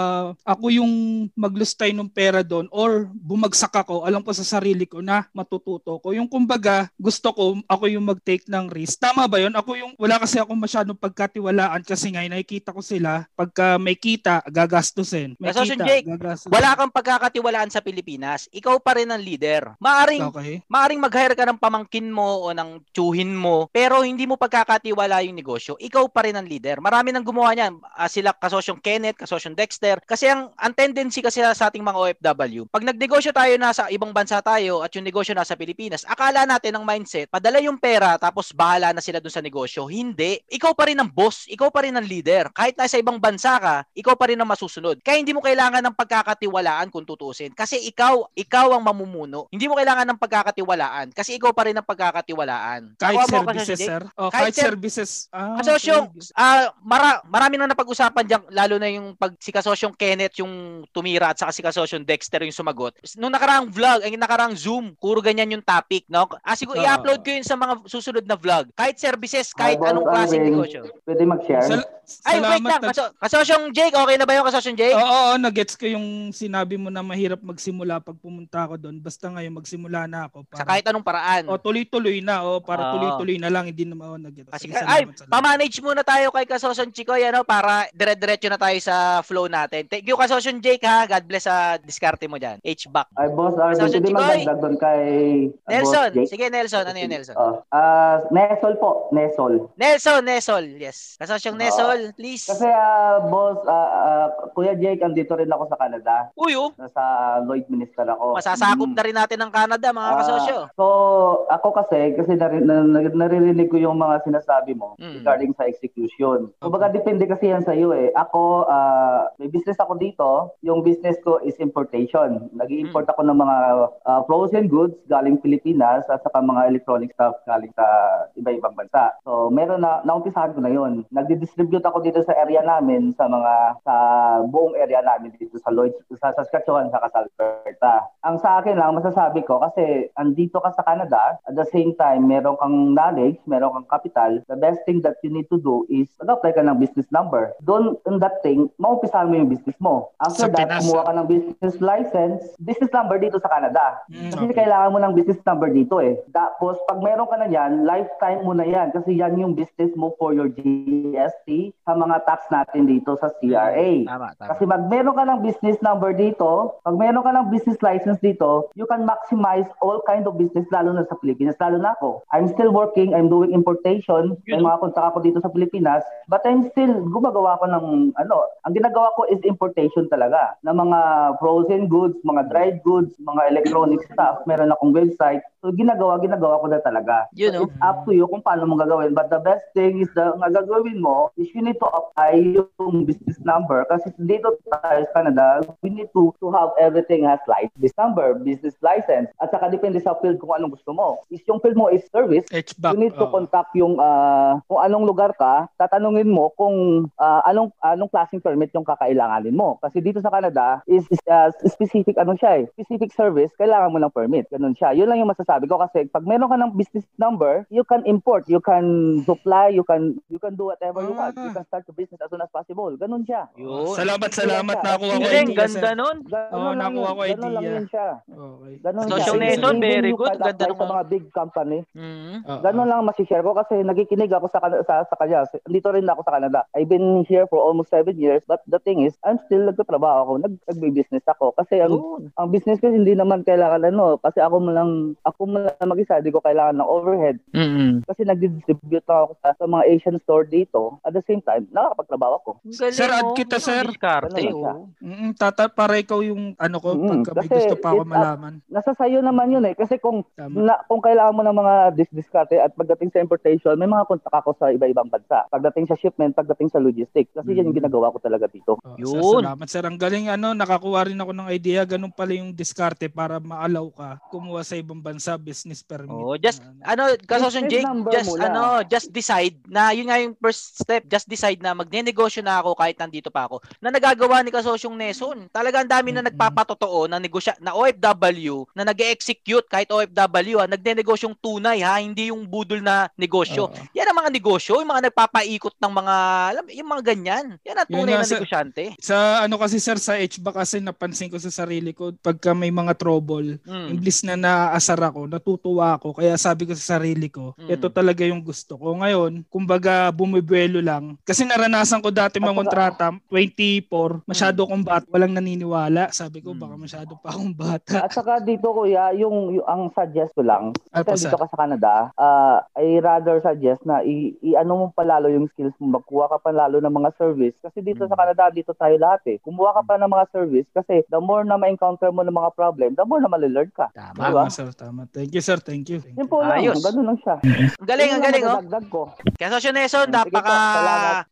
ah, ako yung maglustay ng pera doon or bumagsak ako, alam ko sa sarili ko na matututo ko. Yung kumbaga, gusto ko ako yung mag-take ng risk. Tama ba 'yon? Ako yung wala kasi ako masyadong pagkatiwalaan kasi nga nakikita ko sila pagka may kita gagastusin. May Kasosyon kita, Jake, gagastusin. wala kang pagkakatiwalaan sa Pilipinas. Ikaw pa rin ang leader. Maaring Okay. maaring mag-hire ka ng pamangkin mo o ng tsuhin mo, pero hindi mo pagkakatiwala yung negosyo. Ikaw pa rin ang leader. Marami nang gumawa niyan. Ah, sila kasosyong Kenneth, kasosyong Dexter. Kasi ang, ang tendency kasi sa ating mga OFW, pag nagnegosyo tayo nasa ibang bansa tayo at yung negosyo nasa Pilipinas, akala natin ang mindset, padala yung pera tapos bahala na sila dun sa negosyo. Hindi. Ikaw pa rin ang boss. Ikaw pa rin ang leader. Kahit nasa ibang bansa ka, ikaw pa rin ang masusunod. Kaya hindi mo kailangan ng pagkakatiwalaan kung tutusin. Kasi ikaw, ikaw ang mamumuno. Hindi mo kailangan ng pagkakatiwalaan kasi ikaw pa rin ang pagkakatiwalaan. Kahit mo, services, Kasosyo sir? Oh, Kahit kahit, ser- services. Ah, Kasosyong, okay. ah mara, marami na napag-usapan diyan lalo na yung pag si Kasosyong Kenneth yung tumira at saka si Kasosyong Dexter yung sumagot. Nung nakaraang vlog, ay nakaraang Zoom, puro ganyan yung topic, no? Ah, siguro Oo. i-upload ko yun sa mga susunod na vlog. Kahit services, kahit Ah, anong klaseng Alvin, negosyo. Pwede mag-share? Sal- Ay, wait lang. at- Kaso, kasosyong Jake, okay na ba yung kasosyong Jake? Oo, oo, nagets ko yung sinabi mo na mahirap magsimula pag pumunta ako doon. Basta ngayon magsimula na ako. Para, Sa kahit anong paraan. O, tuloy-tuloy na. O, para Oo. tuloy-tuloy na lang. Hindi naman ako nag-get. Kasi, Sige, ay, pa-manage muna tayo kay Kasosyon Chikoy, ano, para dire-diretso na tayo sa flow natin. Thank you, Kasosyon Jake, ha. God bless sa diskarte mo dyan. H-back. Ay, boss, Arvin, Kasosyon pwede Chikoy. magdagdag doon kay uh, Nelson. boss Jake? Sige, Nelson. Ano yun, Nelson? Oh. Ah, Nesol po, Nesol. Nelson, Nesol. Yes. Kasosyong Nesol, please. Kasi, ah, boss, ah, ah, Kuya Jake, andito rin ako sa Canada. Uy, oh. Nasa Lloyd Minister ako. Masasakop na rin natin ng Canada, mga Ah, kasosyo. so, ako kasi, kasi nari, na, na- naririnig ko yung mga sinasabi mo Mm. regarding sa execution. Kumbaga, depende kasi yan sa iyo eh. Ako, ah, may business ako dito. Yung business ko is importation. Nag-i-import ako ng mga ah, frozen goods galing Pilipinas at saka mga electronic stuff galing sa iba-ibang bansa. So, meron na, naumpisahan ko na yun. Nagdi-distribute ako dito sa area namin sa mga, sa buong area namin dito sa Lloyd, sa Saskatchewan, sa Alberta. Ang sa akin lang, masasabi ko, kasi andito ka sa Canada, at the same time, meron kang knowledge, meron kang capital, the best thing that you need to do is mag-apply ka ng business number. Doon, in that thing, maumpisahan mo yung business mo. After Sa that, Pinas, kumuha ka ng business license, business number dito sa Canada. Mm, Kasi okay. kailangan mo ng business number dito eh. Tapos, pag meron ka na yan, lifetime mo na yan. Kasi yan yung business mo for your GST sa mga tax natin dito sa CRA. Tama, tama. Kasi pag meron ka ng business number dito, pag meron ka ng business license dito, you can maximize all kind of business lalo na sa Pilipinas, lalo na ako. I'm still working, I'm doing importation, may mga kontraka ko dito sa Pilipinas, but I'm still gumagawa ko ng ano, ang ginagawa ko is importation talaga ng mga frozen goods, mga dried goods, mga electronic stuff. Meron akong website. So ginagawa, ginagawa ko na talaga. You So, know. it's up to you kung paano mo gagawin. But the best thing is the nga gagawin mo is you need to apply yung business number kasi dito tayo sa Canada, we need to to have everything has like this number, business license. At saka depende sa field kung anong gusto mo. Is yung field mo is service, HVAC. you need to oo. contact yung ah, kung anong lugar ka, tatanungin mo kung ah, anong anong klaseng permit yung kakailangan alanganin mo. Kasi dito sa Canada, is, is uh, specific ano siya eh. Specific service, kailangan mo ng permit. Ganun siya. Yun lang yung masasabi ko kasi pag meron ka ng business number, you can import, you can supply, you can you can do whatever you want. You can start the business as soon as possible. Ganun siya. Yun. Salamat, salamat. Nakuha ko idea, ganda nun. Ganun lang nakuha yun. ko Ganun lang idea. yun siya. Okay. Ganun Social siya. Nation, very good. Ganda nung sa mga big company. Mm. Oo. Ganun lang masishare ko kasi nakikinig ako sa, sa, sa kanya. Dito rin ako sa Canada. I've been here for almost seven years but the thing is, I'm still nagtatrabaho ako. Nag, nagbe-business ako. Kasi ang, Yun. ang business ko hindi naman kailangan ano. Kasi ako mo lang, ako mo lang mag-isa. Hindi ko kailangan ng overhead. Mm-mm. Kasi nag-distribute lang ako sa, sa mga Asian store dito. At the same time, nakakapagtrabaho ako. Galing, Sir, add kita, Ano, sir. Diskarte, oh. Mm, tata, para ikaw yung ano ko, Mm, pagka may kasi gusto pa ako it- malaman. Nasa sayo naman yun eh. Kasi kung Tama. na, kung kailangan mo ng mga dis-discarte at pagdating sa importation, may mga kontak ako sa iba-ibang bansa. Pagdating sa shipment, pagdating sa logistics. Kasi yan yung ginagawa ko talaga dito. Oh, Yun. Sir, salamat sir. Ang galing ano, nakakuha rin ako ng idea. Ganun pala yung diskarte para maalaw ka kumuha sa ibang bansa business permit. Oh, just na ano. ano, kasosyon Business Jake, just mo lang. ano, just decide na yun nga yung first step, just decide na magnenegosyo na ako kahit nandito pa ako. Na nagagawa ni kasosyong Neson. Talaga ang dami na Mm-mm. nagpapatotoo na negosya na OFW na nag-execute kahit OFW ha, nagnenogosyong tunay ha, hindi yung budol na negosyo. Oo. Yan ang mga negosyo, yung mga nagpapaikot ng mga alam, yung mga ganyan. Yan ang Yun tunay nga, na sir. negosyante. Sa ano kasi sir sa HBA kasi napansin ko sa sarili ko pagka may mga trouble, Mm. imbis na naaasar ako, natutuwa ako. Kaya sabi ko sa sarili ko, Mm. ito talaga yung gusto ko. Ngayon, kumbaga bumibuelo lang. Kasi naranasan ko dati At mga kontrata, 24, masyado Mm. akong bata, walang naniniwala. Sabi ko baka masyado pa akong bata. At saka dito kuya, yung, yung ang suggest ko lang, Ano kasi sir? dito ka sa Canada, uh, I rather suggest na i, i- ano mo palalo yung skills mo, magkuha ka pa lalo ng mga service. Kasi dito Hmm. sa Canada, dito tayo lahat eh. Kumuha ka pa ng mga service kasi the more na ma-encounter mo ng mga problem, the more na malilord ka. Tama. Diba? Sir, tama. Thank you sir, thank you. Thank you. Lang, Ayos. ganun lang siya. Ang galing, ang galing oh. Ko. Kaya Sosyo Neson, Sige po, napaka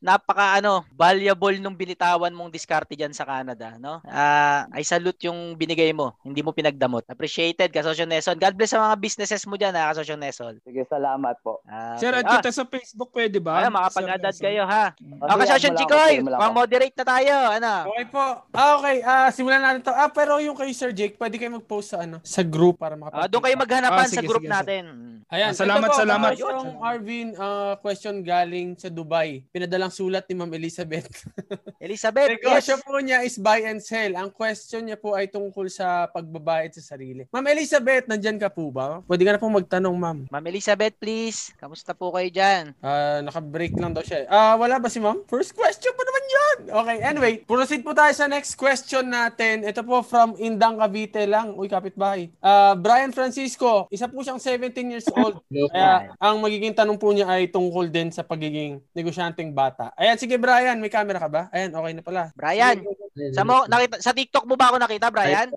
napaka ano, valuable nung binitawan mong diskarte diyan sa Canada, no? Ah, I salute yung binigay mo. Hindi mo pinagdamot. Appreciated, Kasosyo Neson. God bless sa mga businesses mo diyan, ha, Kasosyo Neson. Sige, salamat po. Ah, Sir, okay. add kita sa Facebook, pwede ba? Ay, makapag-add kayo ha. Mm. Ah, sige, Kasosyo Chikoy, pang-moderate na tayo. Ano? Okay po. Ah, okay. Ah, simulan natin to. Ah, pero yung kay Sir Jake, pwede kayo mag-post sa ano, sa group para makapag Ah, doon kayo maghanapan Ah, sige, sa group sige, natin. Ayan, Ah, salamat, po, salamat. Yung Arvin, ah, question galing sa Dubai. Pinadalang sulat ni Ma'am Elizabeth. [laughs] Elizabeth, Negosyo yes. po niya is buy and sell. Ang question niya po ay tungkol sa pagbabayad sa sarili. Ma'am Elizabeth, nandyan ka po ba? Pwede ka na po magtanong, ma'am. Ma'am Elizabeth, please. Kamusta po kayo dyan? Ah, naka-break lang daw siya. Ah, wala ba si ma'am? First question pa naman 'yon. Okay, anyway, proceed po tayo sa next question natin. Ito po from Indang Cavite lang. Uy, kapitbahay. Ah, Brian Francisco, isa po siyang 17 years old. [laughs] Kaya ang magiging tanong po niya ay tungkol din sa pagiging negosyanteng bata. Ayan, sige Brian, may camera ka ba? Ayan, okay na pala. Brian, sa mo nakita sa TikTok mo ba ako nakita, Brian?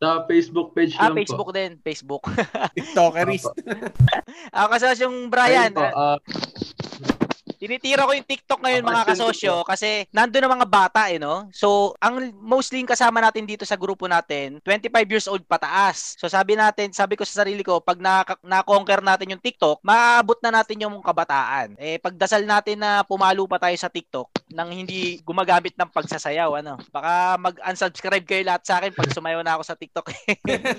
Sa Facebook page Ah, lang Facebook din, Facebook. [laughs] TikTokerist. Ako [laughs] kasi yung po. Brian, Ayun po, ah, ah, tinitira ko yung TikTok ngayon mga kasosyo kasi nandun ang mga bata eh no. So, ang mostly yung kasama natin dito sa grupo natin, 25 years old pataas. So, sabi natin, sabi ko sa sarili ko, pag na- na-conquer natin yung TikTok, maaabot na natin yung kabataan. Eh, pagdasal natin na pumalo pa tayo sa TikTok nang hindi gumagamit ng pagsasayaw, ano. Baka mag-unsubscribe kayo lahat sa akin pag sumayaw na ako sa TikTok.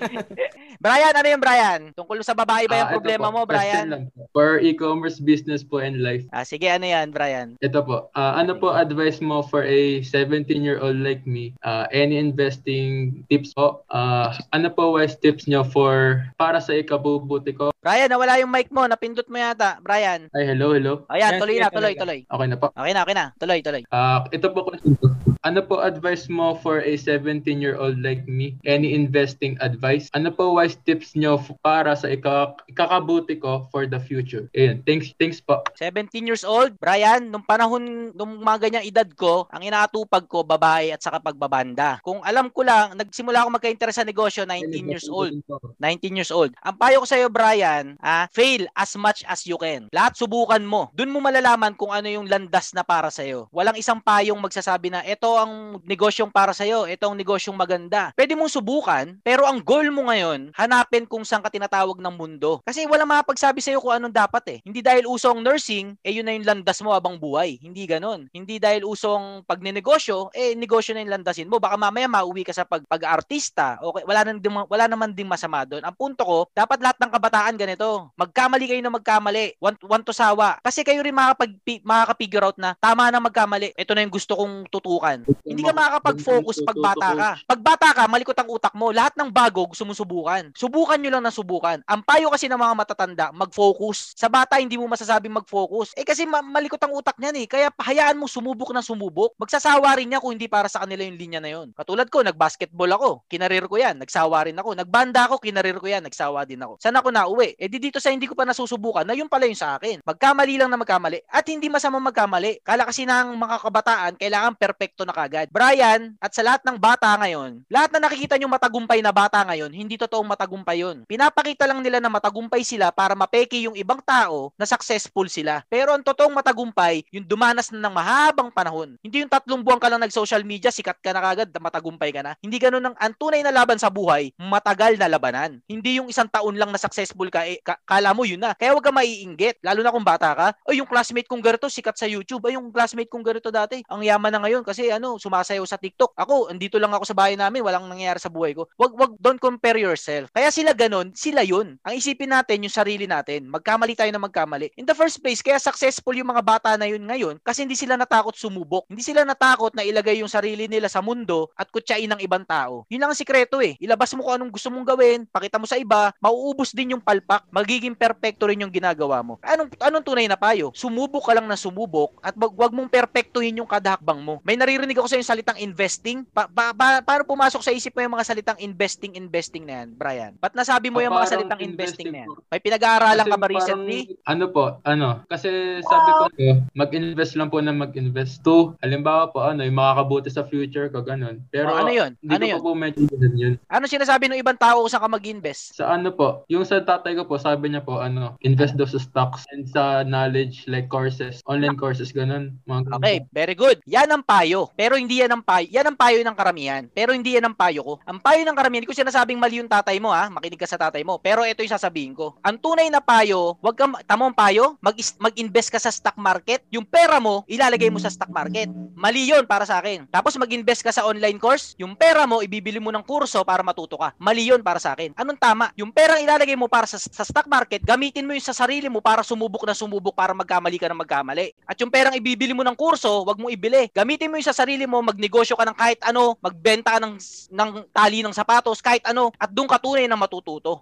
[laughs] Brian, ano yung Brian? Tungkol sa babae ba yung ah, problema po, mo, Brian? lang po. For e-commerce business po and life. Ah, sige, ano yan, Brian? Ito po, ah, ano po advice mo for a 17-year-old like me? Ah, any investing tips po? Ah, ano po wise tips nyo for para sa ikabubuti ko? Brian, nawala yung mic mo. Napindot mo yata. Brian. Ay, hello, hello. Ayan, Yes, tuloy na, tuloy, tuloy. Okay na po. Okay na, okay na. Tuloy, tuloy. Ah, ito po question. Ano po advice mo for a 17-year-old like me? Any investing advice? Ano po wise tips nyo para sa ika- ikakabuti ko for the future? Ayun, thanks, thanks po. 17 years old, Brian, nung panahon, nung mga ganyang edad ko, ang inaatupag ko, babae at saka pagbabanda. Kung alam ko lang, nagsimula ako magka-interest sa negosyo, 19 years old. 19 years old. Ang payo ko sa'yo, Brian, ah, fail as much as you can. Lahat subukan mo. Doon mo malalaman kung ano yung landas na para sa'yo. Walang isang payong magsasabi na, eto, ang negosyong para sa'yo, ito ang negosyong maganda. Pwede mong subukan, pero ang goal mo ngayon, hanapin kung saan ka tinatawag ng mundo. Kasi wala makapagsabi sa'yo kung anong dapat eh. Hindi dahil uso ang nursing, eh yun na yung landas mo abang buhay. Hindi ganon. Hindi dahil usong pagnenegosyo, eh negosyo na yung landasin mo. Baka mamaya mauwi ka sa pag, pag-artista. Okay, wala, nang, wala naman ding masama doon. Ang punto ko, dapat lahat ng kabataan ganito. Magkamali kayo na magkamali. Want, want to sawa. Kasi kayo rin makakapag, makaka-figure out na tama na magkamali. Ito na yung gusto kong tutukan. Hindi ka makakapag-focus pag bata ka. Pag bata ka, malikot ang utak mo. Lahat ng bago gusto mo subukan. Subukan nyo lang na subukan. Ang payo kasi ng mga matatanda, mag-focus. Sa bata, hindi mo masasabing mag-focus. Eh kasi ma- malikot ang utak niyan eh. Kaya hayaan mo sumubok na sumubok. Magsasawa rin niya kung hindi para sa kanila yung linya na yon. Katulad ko, nag-basketball ako. Kinarir ko yan. Nagsawa rin ako. Nagbanda ako. Kinarir ko yan. Nagsawa din ako. Saan ako nauwi? Eh di dito sa hindi ko pa nasusubukan na yun pala yung sa akin. Magkamali lang na magkamali. At hindi masama magkamali. Kala kasi ng mga kabataan, kailangan perpekto na kagad. Brian, at sa lahat ng bata ngayon, lahat na nakikita nyo matagumpay na bata ngayon, hindi totoong matagumpay yun. Pinapakita lang nila na matagumpay sila para mapeke yung ibang tao na successful sila. Pero ang totoong matagumpay, yung dumanas na ng mahabang panahon. Hindi yung tatlong buwan ka lang nag-social media, sikat ka na kagad, matagumpay ka na. Hindi ganun ang, ang tunay na laban sa buhay, matagal na labanan. Hindi yung isang taon lang na successful ka, eh, ka kala mo yun na. Kaya wag ka maiinggit, lalo na kung bata ka. O yung classmate kong ganito, sikat sa YouTube. Ay, yung classmate kong ganito dati, ang yaman na ngayon kasi ano, sumasayaw sa TikTok. Ako, andito lang ako sa bahay namin, walang nangyayari sa buhay ko. Wag, wag, don't compare yourself. Kaya sila ganun, sila yun. Ang isipin natin, yung sarili natin. Magkamali tayo na magkamali. In the first place, kaya successful yung mga bata na yun ngayon kasi hindi sila natakot sumubok. Hindi sila natakot na ilagay yung sarili nila sa mundo at kutsain ng ibang tao. Yun lang ang sikreto eh. Ilabas mo kung anong gusto mong gawin, pakita mo sa iba, mauubos din yung palpak, magiging perfecto rin yung ginagawa mo. Anong anong tunay na payo? Sumubok ka lang na sumubok at wag, wag mong perfectuhin yung kada hakbang mo. May naririnig ako sa yung salitang investing. Pa, pa, pa, paano pumasok sa isip mo yung mga salitang investing, investing na yan, Brian? Ba't nasabi mo yung mga salitang investing na yan? investing May pinag-aaralan ka ba parang- recently? Ano po, ano, kasi sabi ko, eh, mag-invest lang po na mag-invest. To, halimbawa po, ano, yung makakabuti sa future ko, ganun. Pero, Oh, ano yun? Hindi Ano ko yun? po medyo ganun yun. Ano sinasabi ng ibang tao kung saan ka mag-invest? Sa ano po, yung sa tatay ko po, sabi niya po, ano, invest daw sa stocks and sa knowledge, like courses, online courses, ganun. Mga ganun Okay, very good. Yan ang payo. Pero hindi yan ang payo. Yan ang payo ng karamihan. Pero hindi yan ang payo ko. Ang payo ng karamihan, ko sinasabing mali yung tatay mo ha. Makinig ka sa tatay mo. Pero ito yung sasabihin ko. Ang tunay na payo, wag kang, tamo ang payo, mag, mag-invest ka sa stock market. Yung pera mo, ilalagay mo sa stock market. Mali yun para sa akin. Tapos mag-invest ka sa online course, yung pera mo, ibibili mo ng kurso para matuto ka. Mali yun para sa akin. Anong tama? Yung perang ilalagay mo para sa, sa stock market, gamitin mo yung sa sarili mo para sumubok na sumubok para magkamali ka ng magkamali. At yung perang ibibili mo ng kurso, wag mo ibili. Gamitin mo yung sa sarili mo, magnegosyo ka ng kahit ano, magbenta ka ng, ng tali ng sapatos, kahit ano, at doon ka tunay na matututo.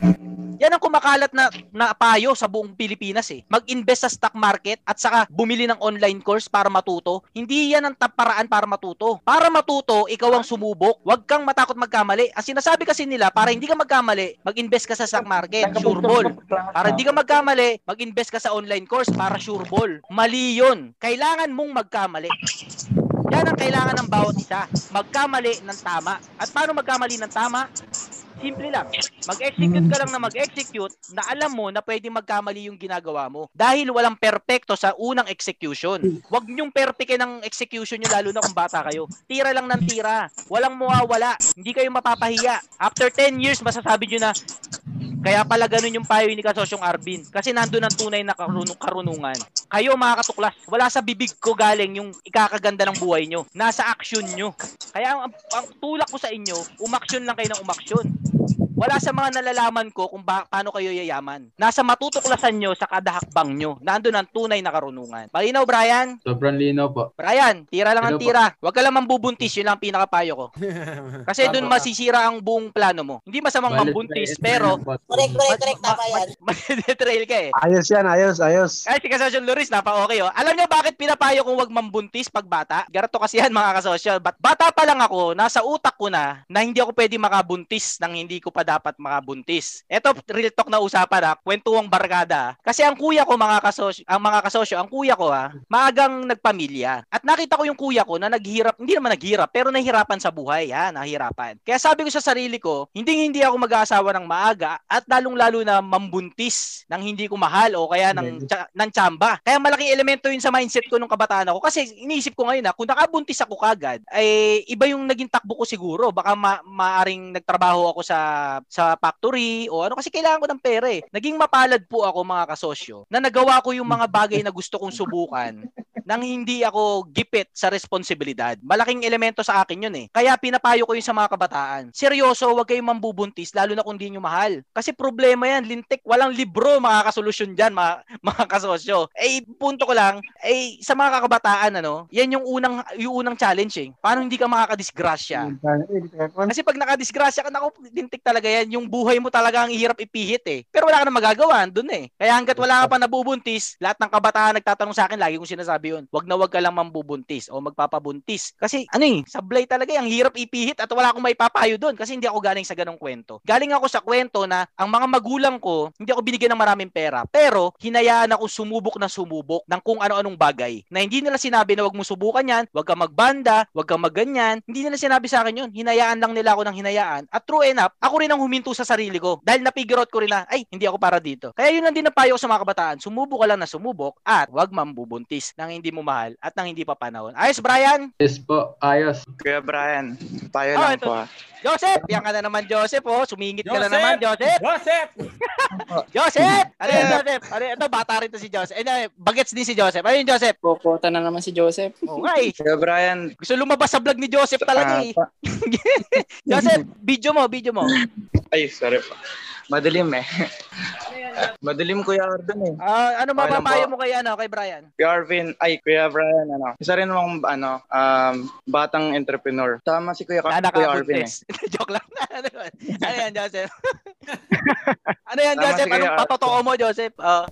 Yan ang kumakalat na, na payo sa buong Pilipinas eh. Mag-invest sa stock market at saka bumili ng online course para matuto. Hindi yan ang paraan para matuto. Para matuto, ikaw ang sumubok. Huwag kang matakot magkamali. Ang sinasabi kasi nila, para hindi ka magkamali, mag-invest ka sa stock market, sure ball. Para hindi ka magkamali, mag-invest ka sa online course para sure ball. Mali yun. Kailangan mong magkamali. Yan ang kailangan ng bawat isa. Magkamali ng tama. At paano magkamali ng tama? Simple lang. Mag-execute ka lang na mag-execute na alam mo na pwede magkamali yung ginagawa mo. Dahil walang perpekto sa unang execution. Huwag niyong perfect ng execution nyo lalo na kung bata kayo. Tira lang ng tira. Walang mawawala. Hindi kayo mapapahiya. After 10 years, masasabi nyo na, kaya pala ganun yung payo ni Kasosyong Arvin. Kasi nandun ang tunay na karunung karunungan. Kayo mga katuklas, wala sa bibig ko galing yung ikakaganda ng buhay nyo. Nasa action nyo. Kaya ang, ang tulak ko sa inyo, umaksyon lang kayo ng umaksyon. Wala sa mga nalalaman ko kung ba, paano kayo yayaman. Nasa matutuklasan nyo sa kada hakbang nyo. Nandun ang tunay na karunungan. Malinaw, Brian? Sobrang linaw po. Brian, tira lang ang Hello tira. Huwag ka lang mambubuntis. Yun lang ang pinakapayo ko. [laughs] Kasi doon Tama. masisira ang buong plano mo. Hindi masamang Bale, mambuntis, pero Correct, correct, correct. Tama yan. trail ka eh. Ayos yan, ayos, ayos. Ay, si Kasosyo Loris, napa-okay oh. Alam niyo bakit pinapayo kong wag mambuntis pag bata? Ganito kasi yan mga kasosyo. Bat bata pa lang ako, nasa utak ko na na hindi ako pwede makabuntis nang hindi ko pa dapat makabuntis. Ito, real talk na usapan ha, kwentuang barkada. Kasi ang kuya ko, mga kasosyo, ang mga kasosyo, ang kuya ko ha, maagang nagpamilya. At nakita ko yung kuya ko na naghirap, hindi naman naghirap, pero nahihirapan sa buhay, ha, nahihirapan. Kaya sabi ko sa sarili ko, hindi hindi ako mag-aasawa ng maaga at lalong-lalo na mambuntis ng hindi ko mahal o kaya ng, tsa- ng tsamba. Kaya malaking elemento yun sa mindset ko nung kabataan ako. Kasi iniisip ko ngayon na kung nakabuntis ako kagad, ay iba yung naging takbo ko siguro. Baka ma- maaring nagtrabaho ako sa sa factory o ano kasi kailangan ko ng pera eh. Naging mapalad po ako mga kasosyo na nagawa ko yung mga bagay na gusto kong subukan nang hindi ako gipit sa responsibilidad. Malaking elemento sa akin yun eh. Kaya pinapayo ko yun sa mga kabataan. Seryoso, huwag kayong mambubuntis lalo na kung di nyo mahal. Kasi problema yan, lintik, walang libro makakasolusyon dyan mga, [laughs] mga kasosyo. Eh, punto ko lang, eh, sa mga kakabataan, ano, yan yung unang, yung unang challenge eh. Paano hindi ka makakadisgrasya? Kasi pag nakadisgrasya ka, naku, lintik talaga yan. Yung buhay mo talaga ang ihirap ipihit eh. Pero wala ka na magagawa, dun eh. Kaya hanggat wala ka pa nabubuntis, lahat ng kabataan nagtatanong sa akin, lagi kong sinasabi yun, wag na wag ka lang mambubuntis o magpapabuntis. Kasi ano eh, sablay talaga, eh, ang hirap ipihit at wala akong may papayo doon kasi hindi ako galing sa ganong kwento. Galing ako sa kwento na ang mga magulang ko, hindi ako binigyan ng maraming pera, pero hinayaan ako sumubok na sumubok ng kung ano-anong bagay. Na hindi nila sinabi na wag mo subukan yan, wag kang magbanda, wag kang magganyan. Hindi nila sinabi sa akin yun. Hinayaan lang nila ako ng hinayaan. At true enough, ako rin ang huminto sa sarili ko. Dahil na-figure out ko rin na, ay, hindi ako para dito. Kaya yun ang payo ko sa mga kabataan. Sumubok ka lang na sumubok at wag mambubuntis nang hindi mo mahal at nang hindi pa panahon. Ayos, Brian? Yes po, ayos. Kuya Brian, tayo Oh, lang ito. po ah. Joseph! Yan ka na naman, Joseph, oh. Sumingit ka na Joseph! naman, Joseph! Joseph! [laughs] Joseph! Ano yan, Joseph? Ano yan? Ito, bata rin to si Joseph. Eh, bagets din si Joseph. Ano yun, Joseph? Kokota na naman si Joseph. Oo nga eh. Kuya Brian, Gusto lumabas sa vlog ni Joseph talaga eh. [laughs] Joseph, video mo, video mo. Ay, sorry po. Madilim eh. [laughs] Madilim Kuya Arvin eh. Ah, ano mapapayo po. mo kay ano, kay Brian? Kuya Arvin, ay Kuya Brian, ano. Isa rin namang, ano, um, batang entrepreneur. Tama si Kuya, Kuya Arvin eh. [laughs] Joke lang. [laughs] ano yun? Ano yan, Joseph? ano yan, Tama Joseph? si Kuya Anong patotoo mo, Joseph? Oh.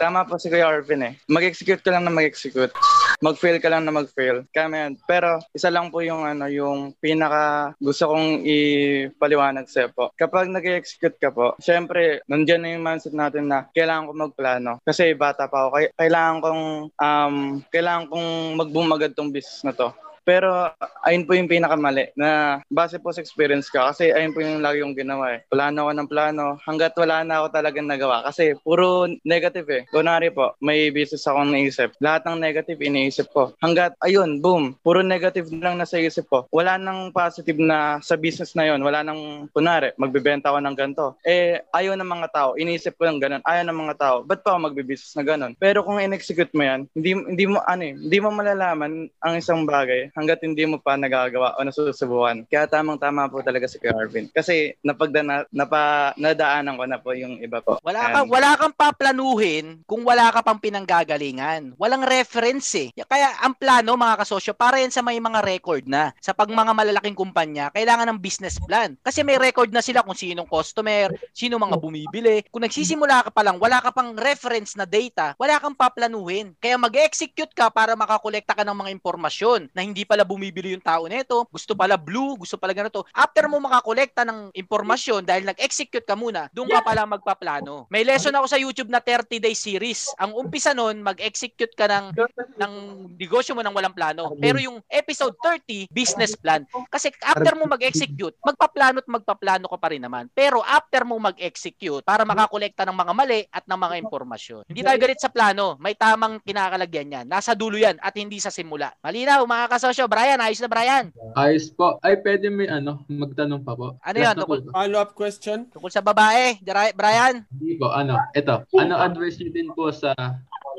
Tama po si Kuya Arvin eh. Mag-execute ka lang na mag-execute. Mag-fail ka lang na mag-fail. Kaya. Pero isa lang po yung ano yung pinaka gusto kong ipaliwanag sa po. Kapag nag-execute ka po, syempre nandiyan na yung mindset natin na kailangan ko magplano. Kasi bata pa ako. Kailangan kong um, kailangan kong magbumagad tong business na to. Pero ayun po yung pinakamali na base po sa experience ka kasi ayun po yung lagi yung ginawa eh. Plano ako ng plano hanggat wala na ako talagang nagawa kasi puro negative eh. Kunwari po, may business akong naisip. Lahat ng negative iniisip ko. Hanggat ayun, boom, puro negative lang nasa isip ko. Wala nang positive na sa business na yon. Wala nang kunwari, magbebenta ako ng ganito. Eh, ayaw ng mga tao. Iniisip ko ng ganun. Ayaw ng mga tao. Ba't pa ako magbe-business na ganun? Pero kung in-execute mo yan, hindi, hindi mo, ano eh, hindi mo malalaman ang isang bagay hanggat hindi mo pa nagagawa o nasusubukan. Kaya tamang-tama po talaga si Kuya Arvin. Kasi napagdana, napa, nadaanan ko na po yung iba po. Wala And- kang wala kang paplanuhin kung wala ka pang pinanggagalingan. Walang reference eh. Kaya ang plano mga kasosyo para yan sa may mga record na. Sa pag mga malalaking kumpanya, kailangan ng business plan. Kasi may record na sila kung sinong customer, sino mga bumibili. Kung nagsisimula ka pa lang, wala ka pang reference na data, wala kang paplanuhin. Kaya mag-execute ka para makakolekta ka ng mga impormasyon na hindi pala bumibili yung tao nito, gusto pala blue, gusto pala ganito. After mo makakolekta ng impormasyon dahil nag-execute ka muna, doon ka pala magpaplano. May lesson ako sa YouTube na 30 day series. Ang umpisa nun, mag-execute ka ng ng negosyo mo ng walang plano. Pero yung episode 30, business plan. Kasi after mo mag-execute, magpaplano at magpaplano ka pa rin naman. Pero after mo mag-execute, para makakolekta ng mga mali at ng mga impormasyon. Hindi tayo galit sa plano. May tamang kinakalagyan yan. Nasa dulo yan at hindi sa simula. Malinaw, mga kasosyo. Brian, ayos na Brian. Ayos po. Ay, pwede may ano, magtanong pa po. Ano Tungkol, ba? Follow-up question? tungkol sa babae. Brian? Hindi po, ano, ito. Ano advice niyo din po sa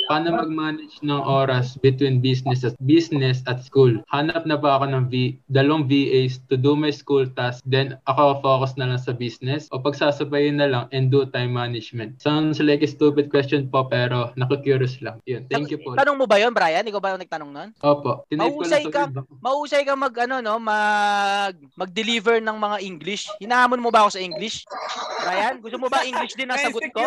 paano mag-manage ng oras between business at business at school. Hanap na ba ako ng V, dalawang VAs to do my school task, then ako focus na lang sa business o pagsasabayin na lang and do time management. Sounds like a stupid question po pero naku-curious lang. Yun, thank you po. Tanong mo ba yon Brian? Ikaw ba yung nagtanong nun? Opo, tinig ko Mahusay ka, mahusay ka mag ano no, mag mag-deliver ng mga English. Hinahamon mo ba ako sa English? Brian, gusto mo ba English din ang sagot ko?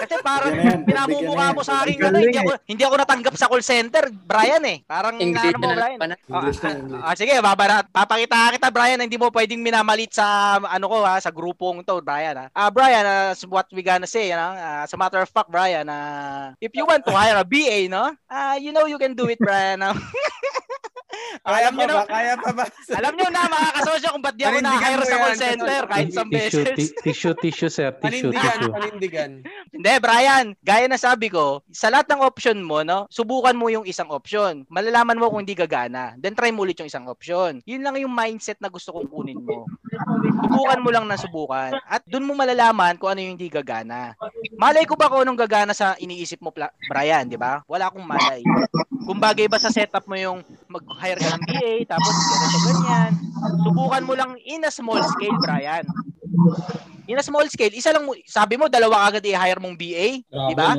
Kasi parang pinamumukha mo sa akin eh. Hindi ako hindi ako natanggap sa call center, Brian eh. Parang English ano mo, Brian? na. Ah, na, ah, English. ah, sige, babara, papakita kita Brian na hindi mo pwedeng minamalit sa ano ko ha, sa grupong to, Brian ha. Ah, Brian, uh, what we gonna say, you know? Ah, as a matter of fact, Brian, uh, if you want to hire a BA, no? Ah, you know you can do it, Brian. [laughs] Kaya alam pa niyo ba? na, [laughs] Kaya pa ba? [laughs] alam niyo na mga kasosyo kung ba't di ako na-hire mo sa call center kahit isang beses. ti- [laughs] tissue, tissue, sir. Tissue, Panindigan, tissue. panindigan. Hindi, Brian, gaya na sabi ko, sa lahat ng option mo, no, subukan mo yung isang option. Malalaman mo kung hindi gagana. Then try mo ulit yung isang option. Yun lang yung mindset na gusto kong kunin mo. Subukan mo lang na subukan. At dun mo malalaman kung ano yung hindi gagana. Malay ko ba kung anong gagana sa iniisip mo, Brian, di ba? Wala akong malay. Kung bagay ba sa setup mo yung mag-hire ka ng BA, tapos ganito ganyan. Subukan mo lang in a small scale, Brian. In a small scale, isa lang mo, sabi mo, dalawa agad i-hire mong BA, di ba?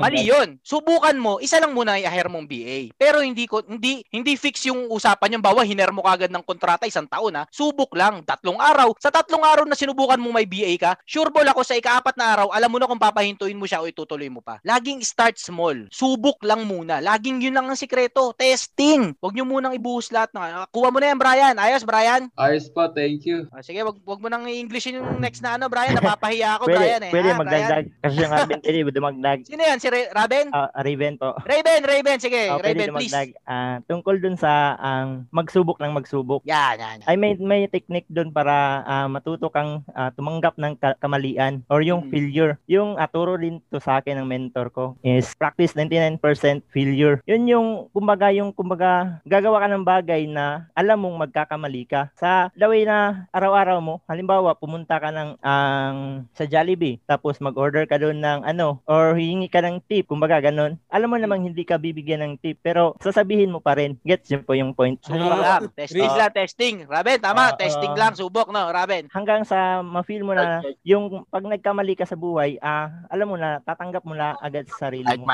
Mali 'yun. Subukan mo, isa lang muna i-hire mong BA. Pero hindi ko hindi hindi fix yung usapan yung bawa hiner mo kagad ng kontrata isang taon ha. Subok lang, tatlong araw. Sa tatlong araw na sinubukan mo may BA ka, sure ball ako sa ikaapat na araw, alam mo na kung papahintuin mo siya o itutuloy mo pa. Laging start small. Subok lang muna. Laging 'yun lang ang sikreto. Testing. Huwag niyo munang ibuhos lahat ng ah, Kuha mo na yan, Brian. Ayos, Brian. Ayos po, thank you. Ah, sige, wag wag mo nang i-Englishin yung next na ano, Brian. Napapahiya ako, pwede, Brian eh. pwede ha, magdagdag. Kasi yung Arben, pwede dumagdag. Sino yan? Si Ra- Raben? Ah, Raven po. Raven, Raven, sige, Oh, Raven, please. dumagdag. Ah, tungkol dun sa ang magsubok ng magsubok. Yan, yan. Ay may may technique doon para ah, matuto kang ah, tumanggap ng ka- kamalian or yung Mm. failure. Yung aturo din to sa akin ng mentor ko is practice 99% failure. Yun yung kumbaga yung kumbaga gagawa ka ng bagay na alam mong magkakamali ka. Sa the way na araw-araw mo, halimbawa pumunta ka ng ang sa Jollibee tapos mag-order ka doon ng ano or hihingi ka ng tip, kumbaga ganun. Alam mo namang hindi ka bibigyan ng tip pero sasabihin mo pa rin. Gets yun po yung point. Subok lang. Testing Ah. lang, testing. Raben, tama. Ah, testing ah. lang, subok, no? Raben. hanggang sa ma-feel mo na yung pag nagkamali ka sa buhay, ah alam mo na tatanggap mo na agad sa sarili mo.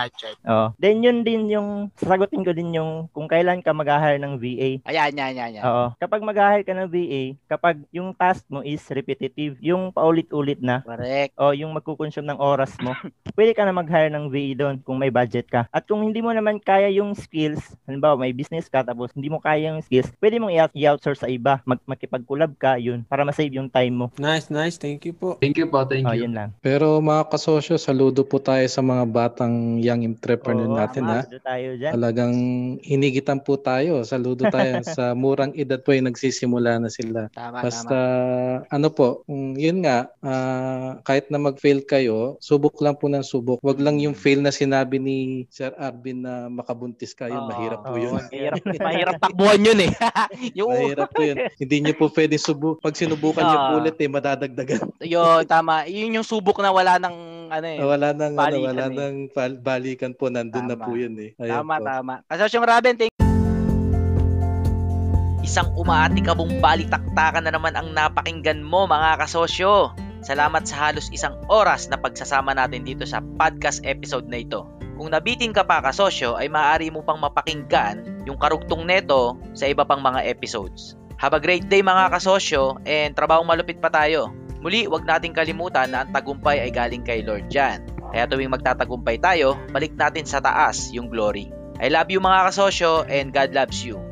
Oh. Then yun din yung sasagutin ko din yung kung kailan ka mag-hire ng VA. Ayan, yan, yan, yan. Oo. Kapag mag-hire ka ng VA, kapag yung task mo is repetitive, yung paulit-ulit na, Correct. o yung magkukonsume ng oras mo, [coughs] pwede ka na mag-hire ng VA doon kung may budget ka. At kung hindi mo naman kaya yung skills, halimbawa may business ka tapos hindi mo kaya yung skills, pwede mong i-outsource sa iba, mag makipag-collab ka, yun, para ma-save yung time mo. Nice, nice. Thank you po. Thank you po, thank Oh, you. yun lang. Pero mga kasosyo, saludo po tayo sa mga batang young entrepreneur Oo, natin tama. ha. Saludo tayo dyan. Talagang hinigitan po tayo. Saludo tayo [laughs] sa murang edad po ay nagsisimula na sila. Tama, Basta tama. ano po, mm, yun nga, ah, kahit na mag-fail kayo, subok lang po ng subok. Wag lang yung fail na sinabi ni Sir Arvin na makabuntis kayo. Oo. mahirap po Oo, yun. Mahirap, [laughs] mahirap takbuhan yun eh. [laughs] yung, mahirap po yun. Hindi nyo po pwede subu. Pag sinubukan nyo Oo. po ulit, eh, madadagdagan. [laughs] yun, tama. Yun yung subok na wala ng, ano eh. wala nang, ano, Balikan wala eh. nang balikan po. Nandun na Tama. po yun eh. Ayan Tama, po. tama. Kasi yung Raben, thank Isang umaatikabong balitaktakan na naman ang napakinggan mo mga kasosyo. Salamat sa halos isang oras na pagsasama natin dito sa podcast episode na ito. Kung nabitin ka pa kasosyo ay maaari mo pang mapakinggan yung karugtong neto sa iba pang mga episodes. Have a great day mga kasosyo and trabahong malupit pa tayo. Muli, wag nating kalimutan na ang tagumpay ay galing kay Lord Jan. Kaya tuwing magtatagumpay tayo, balik natin sa taas yung glory. I love you mga kasosyo and God loves you.